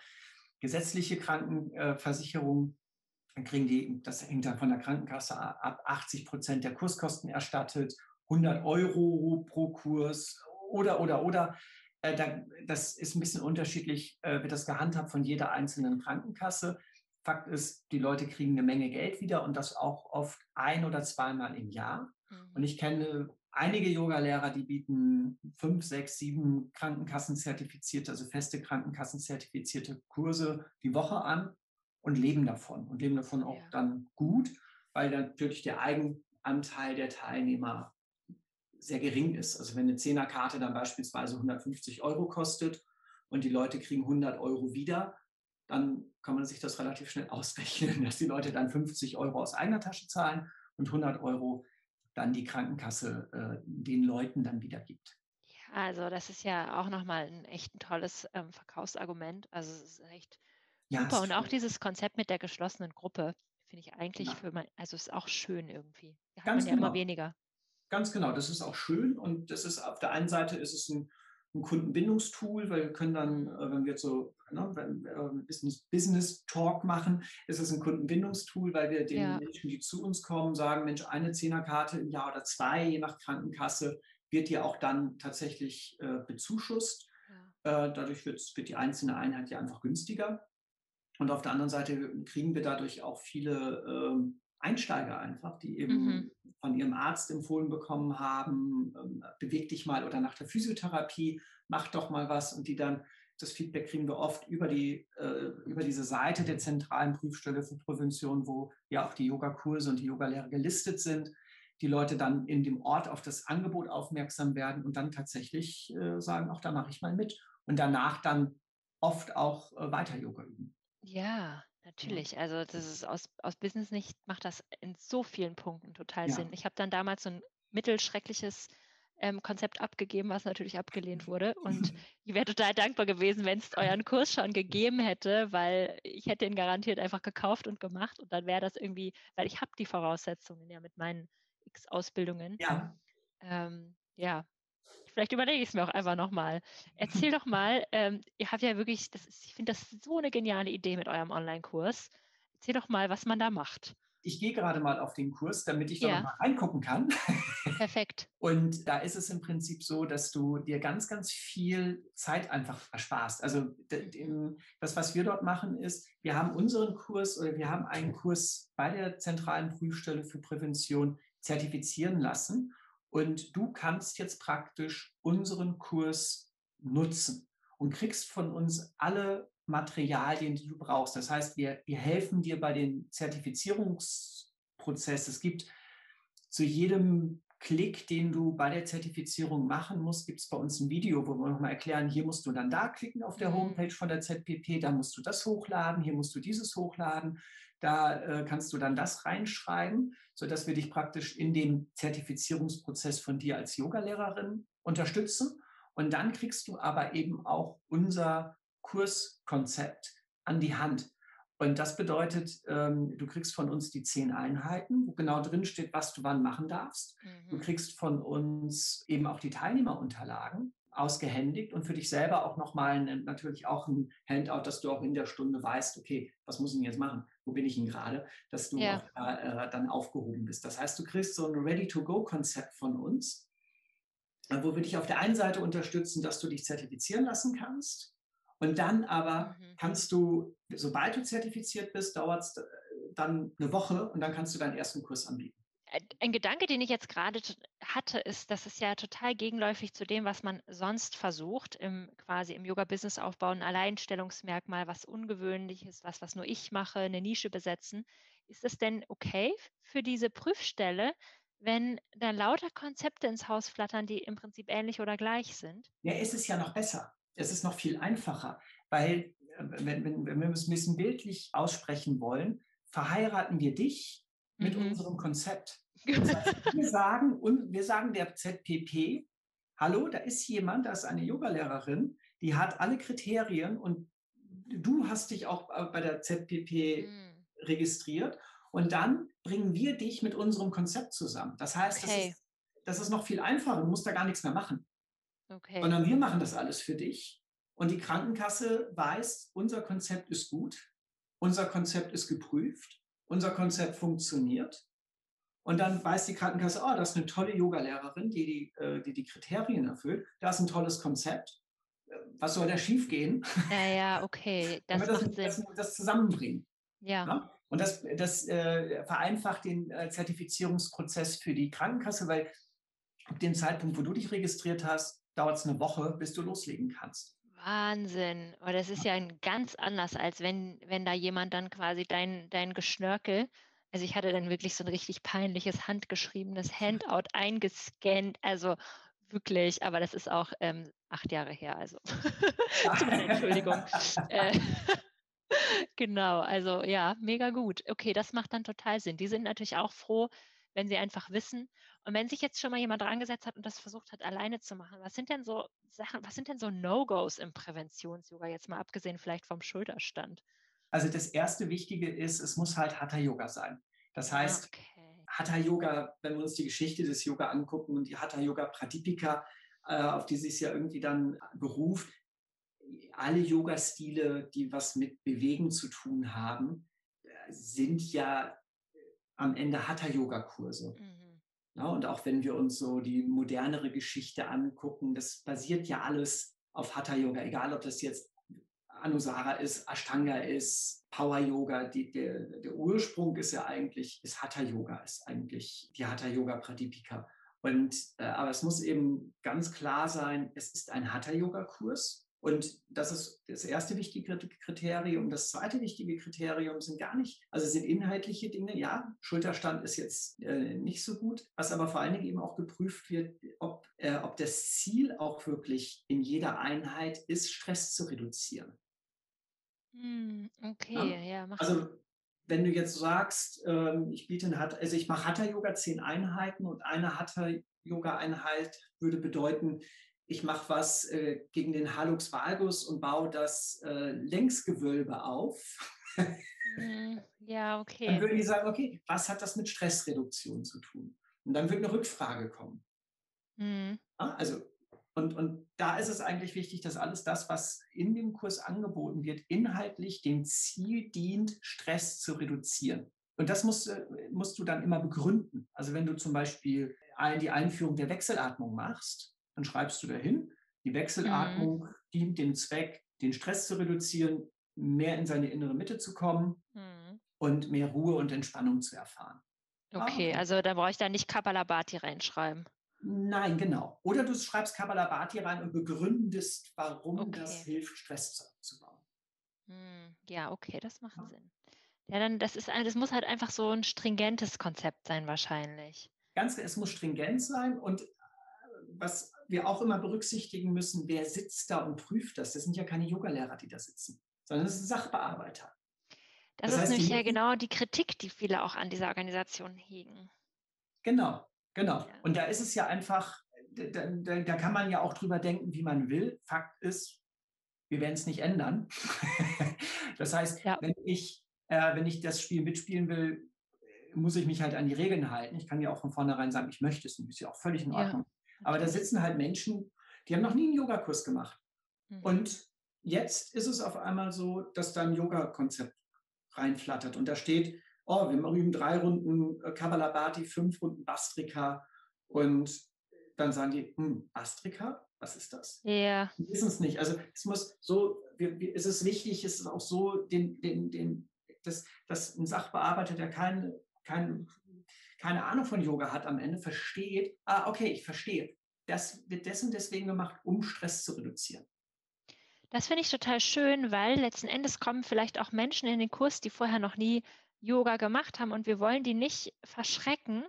gesetzliche Krankenversicherung, dann kriegen die, das hängt dann von der Krankenkasse ab, 80 Prozent der Kurskosten erstattet, 100 Euro pro Kurs oder, oder, oder. Äh, das ist ein bisschen unterschiedlich, äh, wird das gehandhabt von jeder einzelnen Krankenkasse. Fakt ist, die Leute kriegen eine Menge Geld wieder und das auch oft ein oder zweimal im Jahr. Mhm. Und ich kenne einige Yoga-Lehrer, die bieten fünf, sechs, sieben Krankenkassenzertifizierte, also feste Krankenkassenzertifizierte Kurse die Woche an und leben davon und leben davon auch ja. dann gut, weil natürlich der Eigenanteil der Teilnehmer sehr gering ist. Also wenn eine Zehnerkarte dann beispielsweise 150 Euro kostet und die Leute kriegen 100 Euro wieder, dann kann man sich das relativ schnell ausrechnen, dass die Leute dann 50 Euro aus eigener Tasche zahlen und 100 Euro dann die Krankenkasse äh, den Leuten dann wieder gibt. Ja, also das ist ja auch nochmal ein echt ein tolles ähm, Verkaufsargument. Also es ist echt ja, Super. Und auch dieses Konzept mit der geschlossenen Gruppe finde ich eigentlich Ja. für mein, also ist auch schön irgendwie. Hat Ganz man ja immer genau. weniger. Ganz genau, das ist auch schön und das ist auf der einen Seite ist es ein, ein Kundenbindungstool, weil wir können dann, äh, wenn wir jetzt so ne, wenn wir, äh, Business, Business Talk machen, ist es ein Kundenbindungstool, weil wir den Ja. Menschen, die zu uns kommen, sagen, Mensch, eine Zehnerkarte im Jahr oder zwei, je nach Krankenkasse, wird dir auch dann tatsächlich äh, bezuschusst. Ja. Äh, dadurch wird die einzelne Einheit ja einfach günstiger. Und auf der anderen Seite kriegen wir dadurch auch viele ähm, Einsteiger einfach, die eben Mhm. von ihrem Arzt empfohlen bekommen haben, ähm, beweg dich mal oder nach der Physiotherapie, mach doch mal was und die dann, das Feedback kriegen wir oft über, die, äh, über diese Seite der zentralen Prüfstelle für Prävention, wo ja auch die Yogakurse und die Yogalehrer gelistet sind. Die Leute dann in dem Ort auf das Angebot aufmerksam werden und dann tatsächlich äh, sagen, auch da mache ich mal mit. Und danach dann oft auch äh, weiter Yoga üben. Ja, natürlich. Also das ist aus, aus Business nicht, macht das in so vielen Punkten total Ja. Sinn. Ich habe dann damals so ein mittelschreckliches ähm, Konzept abgegeben, was natürlich abgelehnt wurde. Und ich wäre total dankbar gewesen, wenn es euren Kurs schon gegeben hätte, weil ich hätte ihn garantiert einfach gekauft und gemacht. Und dann wäre das irgendwie, weil ich habe die Voraussetzungen ja mit meinen X Ausbildungen. Ja, Ähm, ja, vielleicht überlege ich es mir auch einfach nochmal. Erzähl doch mal, ähm, ihr habt ja wirklich, das ist, ich finde das so eine geniale Idee mit eurem Online-Kurs. Erzähl doch mal, was man da macht. ich gehe gerade mal auf den Kurs, damit ich da Ja. noch mal reingucken kann. Perfekt. Und da ist es im Prinzip so, dass du dir ganz, ganz viel Zeit einfach ersparst. Also das, was wir dort machen, ist, wir haben unseren Kurs oder wir haben einen Kurs bei der zentralen Prüfstelle für Prävention zertifizieren lassen. Und du kannst jetzt praktisch unseren Kurs nutzen und kriegst von uns alle Materialien, die du brauchst. Das heißt, wir, wir helfen dir bei dem Zertifizierungsprozess. Es gibt zu jedem Klick, den du bei der Zertifizierung machen musst, gibt es bei uns ein Video, wo wir nochmal erklären, hier musst du dann da klicken auf der Mhm. Homepage von der ZPP, da musst du das hochladen, hier musst du dieses hochladen, da äh, kannst du dann das reinschreiben, sodass wir dich praktisch in dem Zertifizierungsprozess von dir als Yogalehrerin unterstützen. Und dann kriegst du aber eben auch unser Kurskonzept an die Hand. Und das bedeutet, ähm, du kriegst von uns die zehn Einheiten, wo genau drin steht, was du wann machen darfst. Du Mhm. kriegst von uns eben auch die Teilnehmerunterlagen ausgehändigt und für dich selber auch nochmal natürlich auch ein Handout, dass du auch in der Stunde weißt, okay, was muss ich jetzt machen? Wo bin ich denn gerade? Dass du Ja. auch äh, dann aufgehoben bist. Das heißt, du kriegst so ein Ready-to-Go-Konzept von uns, äh, wo wir dich auf der einen Seite unterstützen, dass du dich zertifizieren lassen kannst. Und dann aber Mhm. kannst du, sobald du zertifiziert bist, dauert es dann eine Woche und dann kannst du deinen ersten Kurs anbieten. Ein- Ein Gedanke, den ich jetzt gerade hatte, ist, dass es ja total gegenläufig zu dem, was man sonst versucht, im quasi im Yoga-Business-Aufbau, ein Alleinstellungsmerkmal, was Ungewöhnliches, was, was nur ich mache, eine Nische besetzen. Ist es denn okay für diese Prüfstelle, wenn da lauter Konzepte ins Haus flattern, die im Prinzip ähnlich oder gleich sind? Ja, es ist ja noch besser. Es ist noch viel einfacher, weil, äh, wenn, wenn, wenn wir es ein bisschen bildlich aussprechen wollen, verheiraten wir dich mit Mhm. unserem Konzept. Das heißt, wir, sagen, und wir sagen der ZPP, hallo, da ist jemand, da ist eine Yogalehrerin, die hat alle Kriterien und du hast dich auch äh, bei der ZPP Mm, registriert und dann bringen wir dich mit unserem Konzept zusammen. Das heißt, das, Okay. ist, das ist noch viel einfacher, du musst da gar nichts mehr machen Okay. sondern wir machen das alles für dich. Und die Krankenkasse weiß, unser Konzept ist gut, unser Konzept ist geprüft, unser Konzept funktioniert. Und dann weiß die Krankenkasse, oh, das ist eine tolle Yogalehrerin, die die, äh, die die Kriterien erfüllt. Das ist ein tolles Konzept. Äh, Was soll da schiefgehen? Ja, ja, okay. Das macht das, Sinn. das, das zusammenbringen. Ja. Ne? Und das, das äh, vereinfacht den äh, Zertifizierungsprozess für die Krankenkasse, weil ab dem Zeitpunkt, wo du dich registriert hast, dauert es eine Woche, bis du loslegen kannst. Wahnsinn. Aber das ist ja ein ganz anders, als wenn, wenn da jemand dann quasi dein, dein Geschnörkel, also ich hatte dann wirklich so ein richtig peinliches handgeschriebenes Handout eingescannt, also wirklich, aber das ist auch ähm, acht Jahre her, also zu meiner Entschuldigung. Äh, genau, also ja, mega gut. Okay, das macht dann total Sinn. Die sind natürlich auch froh, wenn sie einfach wissen. Und wenn sich jetzt schon mal jemand dran gesetzt hat und das versucht hat, alleine zu machen, was sind denn so Sachen, was sind denn so No-Gos im Präventions-Yoga, jetzt mal abgesehen vielleicht vom Schulterstand? Also das erste Wichtige ist, es muss halt Hatha Yoga sein. Das heißt, okay. Hatha Yoga, wenn wir uns die Geschichte des Yoga angucken und die Hatha Yoga Pradipika, äh, auf die sich ja irgendwie dann beruft, alle Yoga-Stile, die was mit Bewegen zu tun haben, sind ja am Ende Hatha-Yoga-Kurse. Mhm. Ja, und auch wenn wir uns so die modernere Geschichte angucken, das basiert ja alles auf Hatha-Yoga, egal ob das jetzt Anusara ist, Ashtanga ist, Power Yoga, die, der, der, Ursprung ist ja eigentlich, ist Hatha Yoga, ist eigentlich die Hatha Yoga Pradipika. Und, äh, aber es muss eben ganz klar sein, es ist ein Hatha Yoga Kurs. Und das ist das erste wichtige Kriterium. Das zweite wichtige Kriterium sind gar nicht, also sind inhaltliche Dinge. Ja, Schulterstand ist jetzt äh, nicht so gut, was aber vor allen Dingen eben auch geprüft wird, ob, äh, ob das Ziel auch wirklich in jeder Einheit ist, Stress zu reduzieren. Hm, okay, ja, ja Also wenn du jetzt sagst, ähm, ich biete ein also ich mache Hatha Yoga zehn Einheiten und eine Hatha Yoga Einheit würde bedeuten, ich mache was äh, gegen den Halux valgus und baue das äh, Längsgewölbe auf. Hm, ja, okay. Dann würde ich sagen, okay, was hat das mit Stressreduktion zu tun? Und dann wird eine Rückfrage kommen. Mhm. Also und, und da ist es eigentlich wichtig, dass alles das, was in dem Kurs angeboten wird, inhaltlich dem Ziel dient, Stress zu reduzieren. Und das musst, musst du dann immer begründen. Also wenn du zum Beispiel die Einführung der Wechselatmung machst, dann schreibst du dahin, die Wechselatmung mhm. dient dem Zweck, den Stress zu reduzieren, mehr in seine innere Mitte zu kommen mhm. und mehr Ruhe und Entspannung zu erfahren. Okay, ah, also da brauche ich da nicht Kapalabhati reinschreiben. Nein, genau. Oder du schreibst Kabbalabhati rein und begründest, warum okay. das hilft, Stress abzubauen. Hm, ja, okay, das macht ja. Sinn. Ja, dann das ist das muss halt einfach so ein stringentes Konzept sein wahrscheinlich. Ganz, es muss stringent sein und äh, was wir auch immer berücksichtigen müssen, wer sitzt da und prüft das? Das sind ja keine Yogalehrer, die da sitzen, sondern das sind Sachbearbeiter. Das, das ist heißt, nämlich ja genau die Kritik, die viele auch an dieser Organisation hegen. Genau, Genau. Und da ist es ja einfach, da, da, da, kann man ja auch drüber denken, wie man will. Fakt ist, wir werden es nicht ändern. das heißt, ja. wenn, ich, äh, wenn ich das Spiel mitspielen will, muss ich mich halt an die Regeln halten. Ich kann ja auch von vornherein sagen, ich möchte es nicht. Ist ja auch völlig in Ordnung. Ja. Aber da sitzen halt Menschen, die haben noch nie einen Yogakurs gemacht. Mhm. Und jetzt ist es auf einmal so, dass da ein Yoga-Konzept reinflattert. Und da steht, oh, wir üben drei Runden äh, Kabbalabhati, fünf Runden Bastrika und dann sagen die, hm, Bastrika, was ist das? Ja. Die wissen es nicht. Also es muss so, wir, wir, es ist wichtig, es ist auch so, den, den, den, dass, dass ein Sachbearbeiter, der kein, kein, keine Ahnung von Yoga hat, am Ende versteht, ah, okay, ich verstehe. Das wird dessen deswegen gemacht, um Stress zu reduzieren. Das finde ich total schön, weil letzten Endes kommen vielleicht auch Menschen in den Kurs, die vorher noch nie Yoga gemacht haben und wir wollen die nicht verschrecken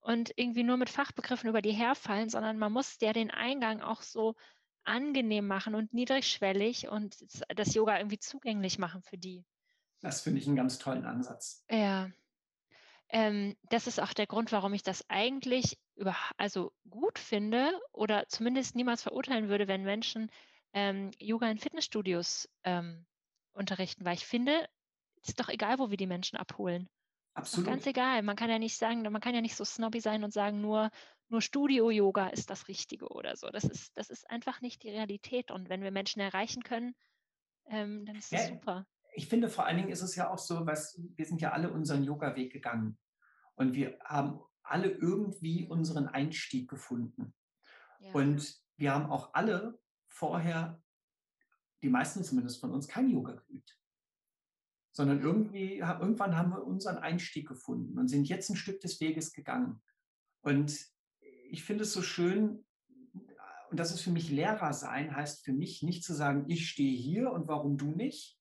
und irgendwie nur mit Fachbegriffen über die herfallen, sondern man muss ja den Eingang auch so angenehm machen und niedrigschwellig und das Yoga irgendwie zugänglich machen für die. Das finde ich einen ganz tollen Ansatz. Ja. Ähm, das ist auch der Grund, warum ich das eigentlich über, also gut finde oder zumindest niemals verurteilen würde, wenn Menschen ähm, Yoga in Fitnessstudios ähm, unterrichten, weil ich finde, ist doch egal, wo wir die Menschen abholen. Absolut. ganz egal. Man kann ja nicht sagen, man kann ja nicht so snobby sein und sagen, nur, nur Studio-Yoga ist das Richtige oder so. Das ist, das ist einfach nicht die Realität. Und wenn wir Menschen erreichen können, ähm, dann ist das ja, super. Ich finde, vor allen Dingen ist es ja auch so, was, wir sind ja alle unseren Yoga-Weg gegangen. Und wir haben alle irgendwie mhm. unseren Einstieg gefunden. Ja. Und wir haben auch alle vorher, die meisten zumindest von uns, kein Yoga geübt sondern irgendwie, irgendwann haben wir unseren Einstieg gefunden und sind jetzt ein Stück des Weges gegangen. Und ich finde es so schön, und das ist für mich Lehrer sein, heißt für mich nicht zu sagen, ich stehe hier und warum du nicht,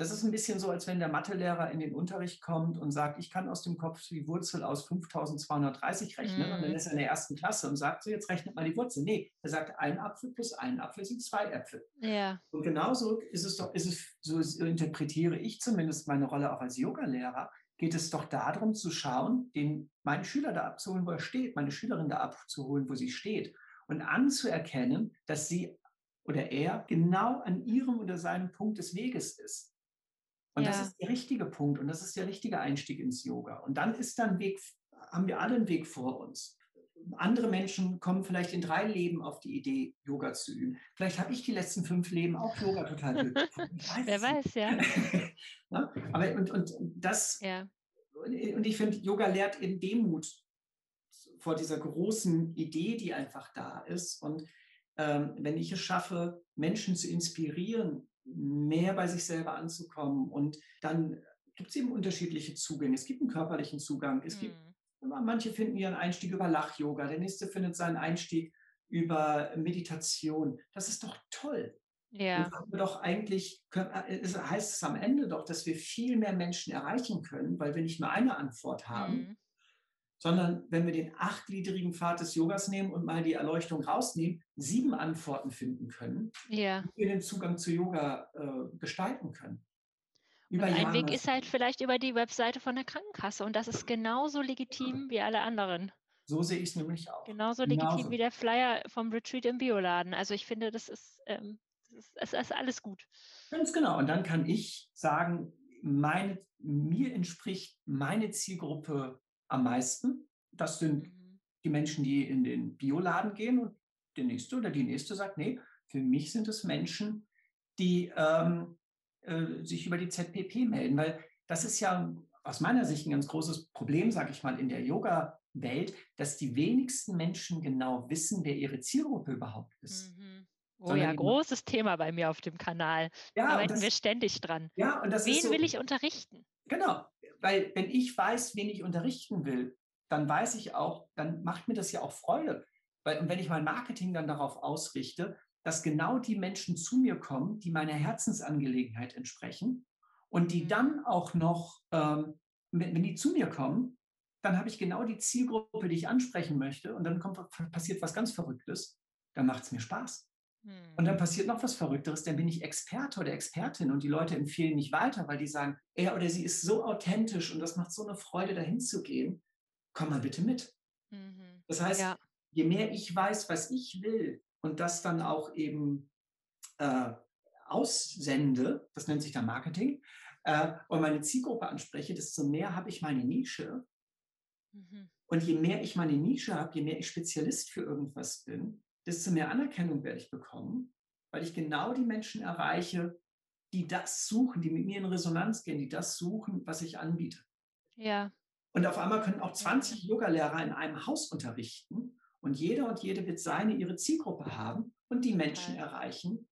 das ist ein bisschen so, als wenn der Mathelehrer in den Unterricht kommt und sagt, ich kann aus dem Kopf die Wurzel aus 5230 rechnen. Mm. Und dann mhm. ist er in der ersten Klasse und sagt so, jetzt rechnet mal die Wurzel. Nee, er sagt, ein Apfel plus ein Apfel sind zwei Äpfel. Ja. Und genauso ist es doch, ist es, so interpretiere ich zumindest meine Rolle auch als Yoga-Lehrer, geht es doch darum zu schauen, den, meinen Schüler da abzuholen, wo er steht, meine Schülerin da abzuholen, wo sie steht. Und anzuerkennen, dass sie oder er genau an ihrem oder seinem Punkt des Weges ist. Und ja. das ist der richtige Punkt und das ist der richtige Einstieg ins Yoga. Und dann ist dann Weg, haben wir alle einen Weg vor uns. Andere Menschen kommen vielleicht in drei Leben auf die Idee, Yoga zu üben. Vielleicht habe ich die letzten fünf Leben auch Yoga total weiß Wer weiß, ja. ja. Aber und, und das, ja. und ich finde, Yoga lehrt in Demut vor dieser großen Idee, die einfach da ist. Und ähm, wenn ich es schaffe, Menschen zu inspirieren, mehr bei sich selber anzukommen und dann gibt es eben unterschiedliche Zugänge. Es gibt einen körperlichen Zugang. Es mhm. gibt, manche finden ihren Einstieg über Lach-Yoga, der nächste findet seinen Einstieg über Meditation. Das ist doch toll. Ja. Und doch eigentlich äh, heißt es am Ende doch, dass wir viel mehr Menschen erreichen können, weil wir nicht nur eine Antwort haben, mhm sondern wenn wir den achtgliedrigen Pfad des Yogas nehmen und mal die Erleuchtung rausnehmen, sieben Antworten finden können, ja. wie wir den Zugang zu Yoga äh, gestalten können. Über und ein Weg ist halt vielleicht über die Webseite von der Krankenkasse und das ist genauso legitim wie alle anderen. So sehe ich es nämlich auch. Genauso legitim genauso. wie der Flyer vom Retreat im Bioladen. Also ich finde, das ist, ähm, das ist, das ist alles gut. Ganz genau. Und dann kann ich sagen, meine, mir entspricht meine Zielgruppe am meisten. Das sind mhm. die Menschen, die in den Bioladen gehen und der nächste oder die nächste sagt, nee, für mich sind es Menschen, die ähm, äh, sich über die ZPP melden, weil das ist ja aus meiner Sicht ein ganz großes Problem, sage ich mal, in der Yoga-Welt, dass die wenigsten Menschen genau wissen, wer ihre Zielgruppe überhaupt ist. Mhm. Oh ja, großes Thema bei mir auf dem Kanal. Ja, Arbeiten das, wir ständig dran. Ja, und das Wen so, will ich unterrichten? Genau, weil wenn ich weiß, wen ich unterrichten will, dann weiß ich auch, dann macht mir das ja auch Freude. Weil, und wenn ich mein Marketing dann darauf ausrichte, dass genau die Menschen zu mir kommen, die meiner Herzensangelegenheit entsprechen und die mhm. dann auch noch, ähm, wenn, wenn die zu mir kommen, dann habe ich genau die Zielgruppe, die ich ansprechen möchte und dann kommt, passiert was ganz Verrücktes, dann macht es mir Spaß. Und dann hm. passiert noch was Verrückteres, dann bin ich Experte oder Expertin und die Leute empfehlen mich weiter, weil die sagen, er oder sie ist so authentisch und das macht so eine Freude, dahin zu gehen. Komm mal bitte mit. Mhm. Das heißt, ja. je mehr ich weiß, was ich will und das dann auch eben äh, aussende, das nennt sich dann Marketing, äh, und meine Zielgruppe anspreche, desto mehr habe ich meine Nische. Mhm. Und je mehr ich meine Nische habe, je mehr ich Spezialist für irgendwas bin, desto mehr Anerkennung werde ich bekommen, weil ich genau die Menschen erreiche, die das suchen, die mit mir in Resonanz gehen, die das suchen, was ich anbiete. Ja. Und auf einmal können auch 20 Yogalehrer in einem Haus unterrichten und jeder und jede wird seine, ihre Zielgruppe haben und die Menschen okay. erreichen,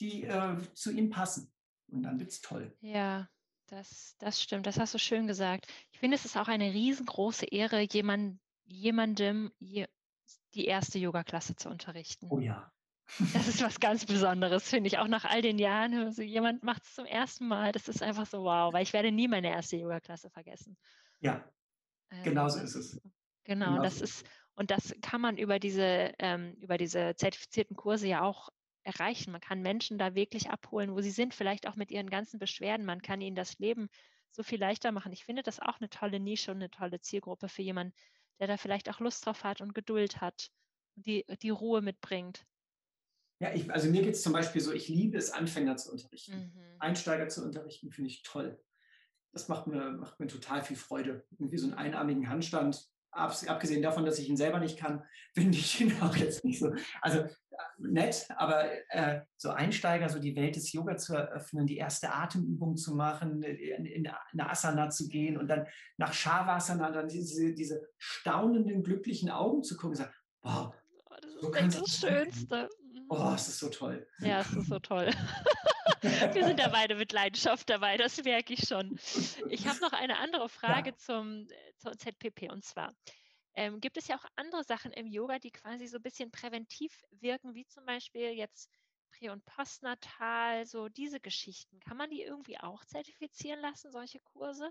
die äh, zu ihm passen. Und dann wird es toll. Ja, das, das stimmt. Das hast du schön gesagt. Ich finde, es ist auch eine riesengroße Ehre, jemand, jemandem, je, die erste Yoga-Klasse zu unterrichten. Oh ja. Das ist was ganz Besonderes, finde ich. Auch nach all den Jahren, also jemand macht es zum ersten Mal. Das ist einfach so wow, weil ich werde nie meine erste Yoga-Klasse vergessen. Ja, ähm, genau so ist es. Genau, genau das ist, und das kann man über diese, ähm, über diese zertifizierten Kurse ja auch erreichen. Man kann Menschen da wirklich abholen, wo sie sind, vielleicht auch mit ihren ganzen Beschwerden. Man kann ihnen das Leben so viel leichter machen. Ich finde das auch eine tolle Nische und eine tolle Zielgruppe für jemanden, der da vielleicht auch Lust drauf hat und Geduld hat und die, die Ruhe mitbringt. Ja, ich, also mir geht es zum Beispiel so, ich liebe es, Anfänger zu unterrichten. Mhm. Einsteiger zu unterrichten, finde ich toll. Das macht mir, macht mir total viel Freude. Irgendwie so einen einarmigen Handstand, abgesehen davon, dass ich ihn selber nicht kann, finde ich ihn auch jetzt nicht so. Also äh, nett, aber äh, so Einsteiger, so die Welt des Yoga zu eröffnen, die erste Atemübung zu machen, in, in eine Asana zu gehen und dann nach Shavasana dann diese, diese staunenden, glücklichen Augen zu gucken und sagen, wow, oh, das ist so das Schönste. Oh, es ist so toll. Ja, es ist so toll. Wir sind da beide mit Leidenschaft dabei, das merke ich schon. Ich habe noch eine andere Frage ja. zum, zum ZPP und zwar. Ähm, gibt es ja auch andere Sachen im Yoga, die quasi so ein bisschen präventiv wirken, wie zum Beispiel jetzt Prä- und Postnatal, so diese Geschichten. Kann man die irgendwie auch zertifizieren lassen, solche Kurse?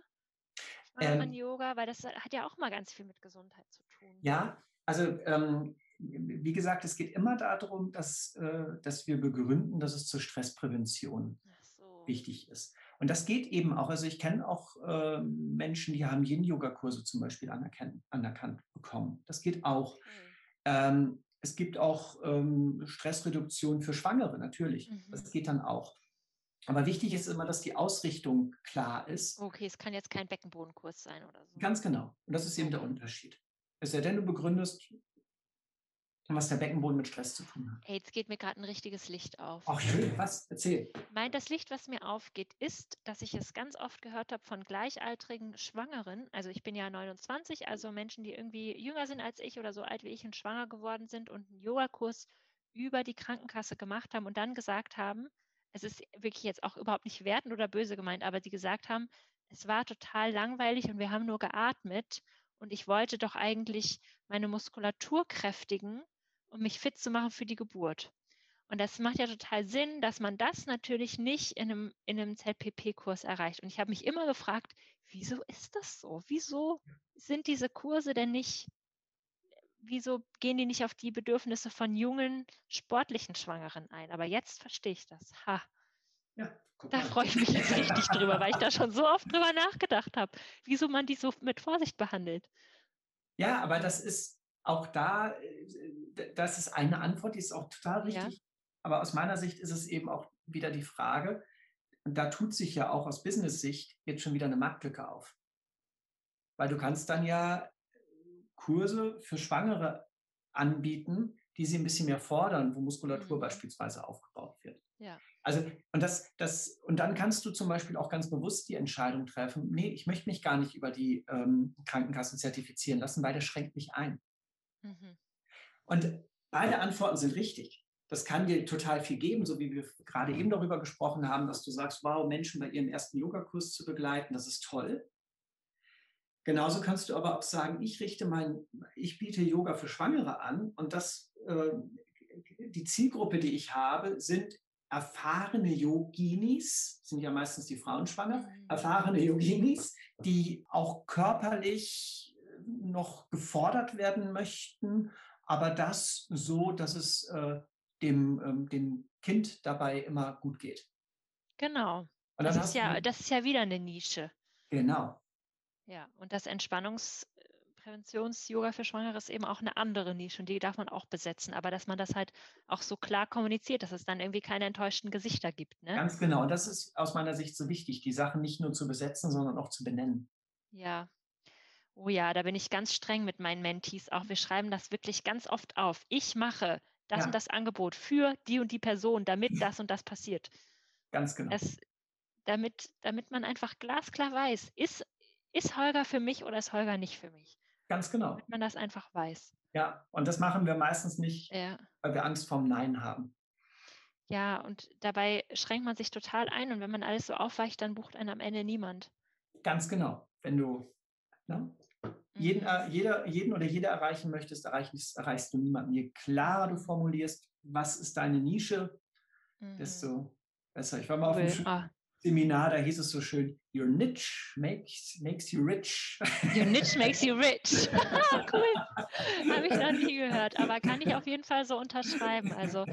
Ähm, Yoga, weil das hat ja auch mal ganz viel mit Gesundheit zu tun. Ja, also ähm, wie gesagt, es geht immer darum, dass, äh, dass wir begründen, dass es zur Stressprävention so. wichtig ist. Und das geht eben auch. Also ich kenne auch äh, Menschen, die haben Yin-Yoga-Kurse zum Beispiel anerkannt, anerkannt bekommen. Das geht auch. Okay. Ähm, es gibt auch ähm, Stressreduktion für Schwangere, natürlich. Mhm. Das geht dann auch. Aber wichtig ist immer, dass die Ausrichtung klar ist. Okay, es kann jetzt kein Beckenbodenkurs sein oder so. Ganz genau. Und das ist eben der Unterschied. Es sei denn, du begründest, was der Beckenboden mit Stress zu tun hat. Hey, jetzt geht mir gerade ein richtiges Licht auf. Ach schön, was? Erzähl. Mein, das Licht, was mir aufgeht, ist, dass ich es ganz oft gehört habe von gleichaltrigen Schwangeren. Also ich bin ja 29, also Menschen, die irgendwie jünger sind als ich oder so alt wie ich und schwanger geworden sind und einen Yogakurs über die Krankenkasse gemacht haben und dann gesagt haben, es ist wirklich jetzt auch überhaupt nicht wertend oder böse gemeint, aber die gesagt haben, es war total langweilig und wir haben nur geatmet und ich wollte doch eigentlich meine Muskulatur kräftigen um mich fit zu machen für die Geburt. Und das macht ja total Sinn, dass man das natürlich nicht in einem, in einem ZPP-Kurs erreicht. Und ich habe mich immer gefragt, wieso ist das so? Wieso sind diese Kurse denn nicht, wieso gehen die nicht auf die Bedürfnisse von jungen, sportlichen Schwangeren ein? Aber jetzt verstehe ich das. Ha. Ja, da freue ich mich jetzt richtig drüber, weil ich da schon so oft drüber nachgedacht habe, wieso man die so mit Vorsicht behandelt. Ja, aber das ist, auch da, äh, das ist eine Antwort, die ist auch total richtig. Ja. Aber aus meiner Sicht ist es eben auch wieder die Frage, und da tut sich ja auch aus Business-Sicht jetzt schon wieder eine Marktlücke auf. Weil du kannst dann ja Kurse für Schwangere anbieten, die sie ein bisschen mehr fordern, wo Muskulatur mhm. beispielsweise aufgebaut wird. Ja. Also, und das, das, und dann kannst du zum Beispiel auch ganz bewusst die Entscheidung treffen, nee, ich möchte mich gar nicht über die ähm, Krankenkassen zertifizieren lassen, weil das schränkt mich ein. Mhm. Und beide Antworten sind richtig. Das kann dir total viel geben, so wie wir gerade eben darüber gesprochen haben, dass du sagst, wow, Menschen bei ihrem ersten Yogakurs zu begleiten, das ist toll. Genauso kannst du aber auch sagen, ich richte mein, ich biete Yoga für Schwangere an und das, äh, die Zielgruppe, die ich habe, sind erfahrene Yoginis, sind ja meistens die Frauen schwanger, mhm. erfahrene Yoginis, die auch körperlich noch gefordert werden möchten, aber das so, dass es äh, dem, ähm, dem Kind dabei immer gut geht. Genau. Das ist, ja, das ist ja wieder eine Nische. Genau. Ja, und das Entspannungspräventions-Yoga für Schwangere ist eben auch eine andere Nische und die darf man auch besetzen, aber dass man das halt auch so klar kommuniziert, dass es dann irgendwie keine enttäuschten Gesichter gibt. Ne? Ganz genau. Und das ist aus meiner Sicht so wichtig, die Sachen nicht nur zu besetzen, sondern auch zu benennen. Ja, Oh ja, da bin ich ganz streng mit meinen Mentees auch. Wir schreiben das wirklich ganz oft auf. Ich mache das ja. und das Angebot für die und die Person, damit das und das passiert. Ganz genau. Das, damit, damit man einfach glasklar weiß, ist, ist Holger für mich oder ist Holger nicht für mich? Ganz genau. Damit man das einfach weiß. Ja, und das machen wir meistens nicht, ja. weil wir Angst vorm Nein haben. Ja, und dabei schränkt man sich total ein und wenn man alles so aufweicht, dann bucht einen am Ende niemand. Ganz genau. Wenn du ne, jeden, mhm. äh, jeder, jeden oder jede erreichen möchtest, erreichst, erreichst du niemanden. Je klarer du formulierst, was ist deine Nische, mhm. desto besser. Ich war mal auf einem ah. Seminar, da hieß es so schön, Your niche makes, makes you rich. Your niche makes you rich. cool. Habe ich noch nie gehört, aber kann ich auf jeden Fall so unterschreiben. Also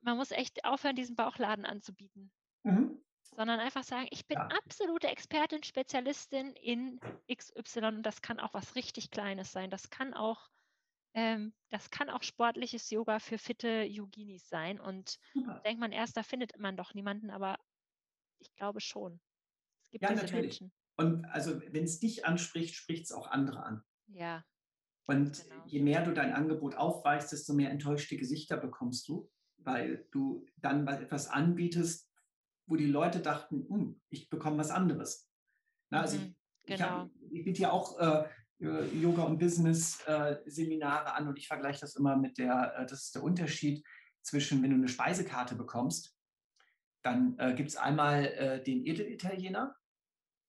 man muss echt aufhören, diesen Bauchladen anzubieten. Mhm sondern einfach sagen, ich bin ja. absolute Expertin, Spezialistin in XY und das kann auch was richtig Kleines sein. Das kann auch, ähm, das kann auch sportliches Yoga für fitte Yoginis sein. Und Super. denkt man erst, da findet man doch niemanden, aber ich glaube schon. Es gibt ja, diese natürlich. Menschen. Und also wenn es dich anspricht, spricht es auch andere an. Ja. Und genau. je mehr du dein Angebot aufweichst, desto mehr enttäuschte Gesichter bekommst du, weil du dann etwas anbietest, wo die Leute dachten, hm, ich bekomme was anderes. Na, also mhm, ich, genau. ich, ich biete ja auch äh, äh, Yoga und Business äh, Seminare an und ich vergleiche das immer mit der, äh, das ist der Unterschied zwischen, wenn du eine Speisekarte bekommst, dann äh, gibt es einmal äh, den Edelitaliener,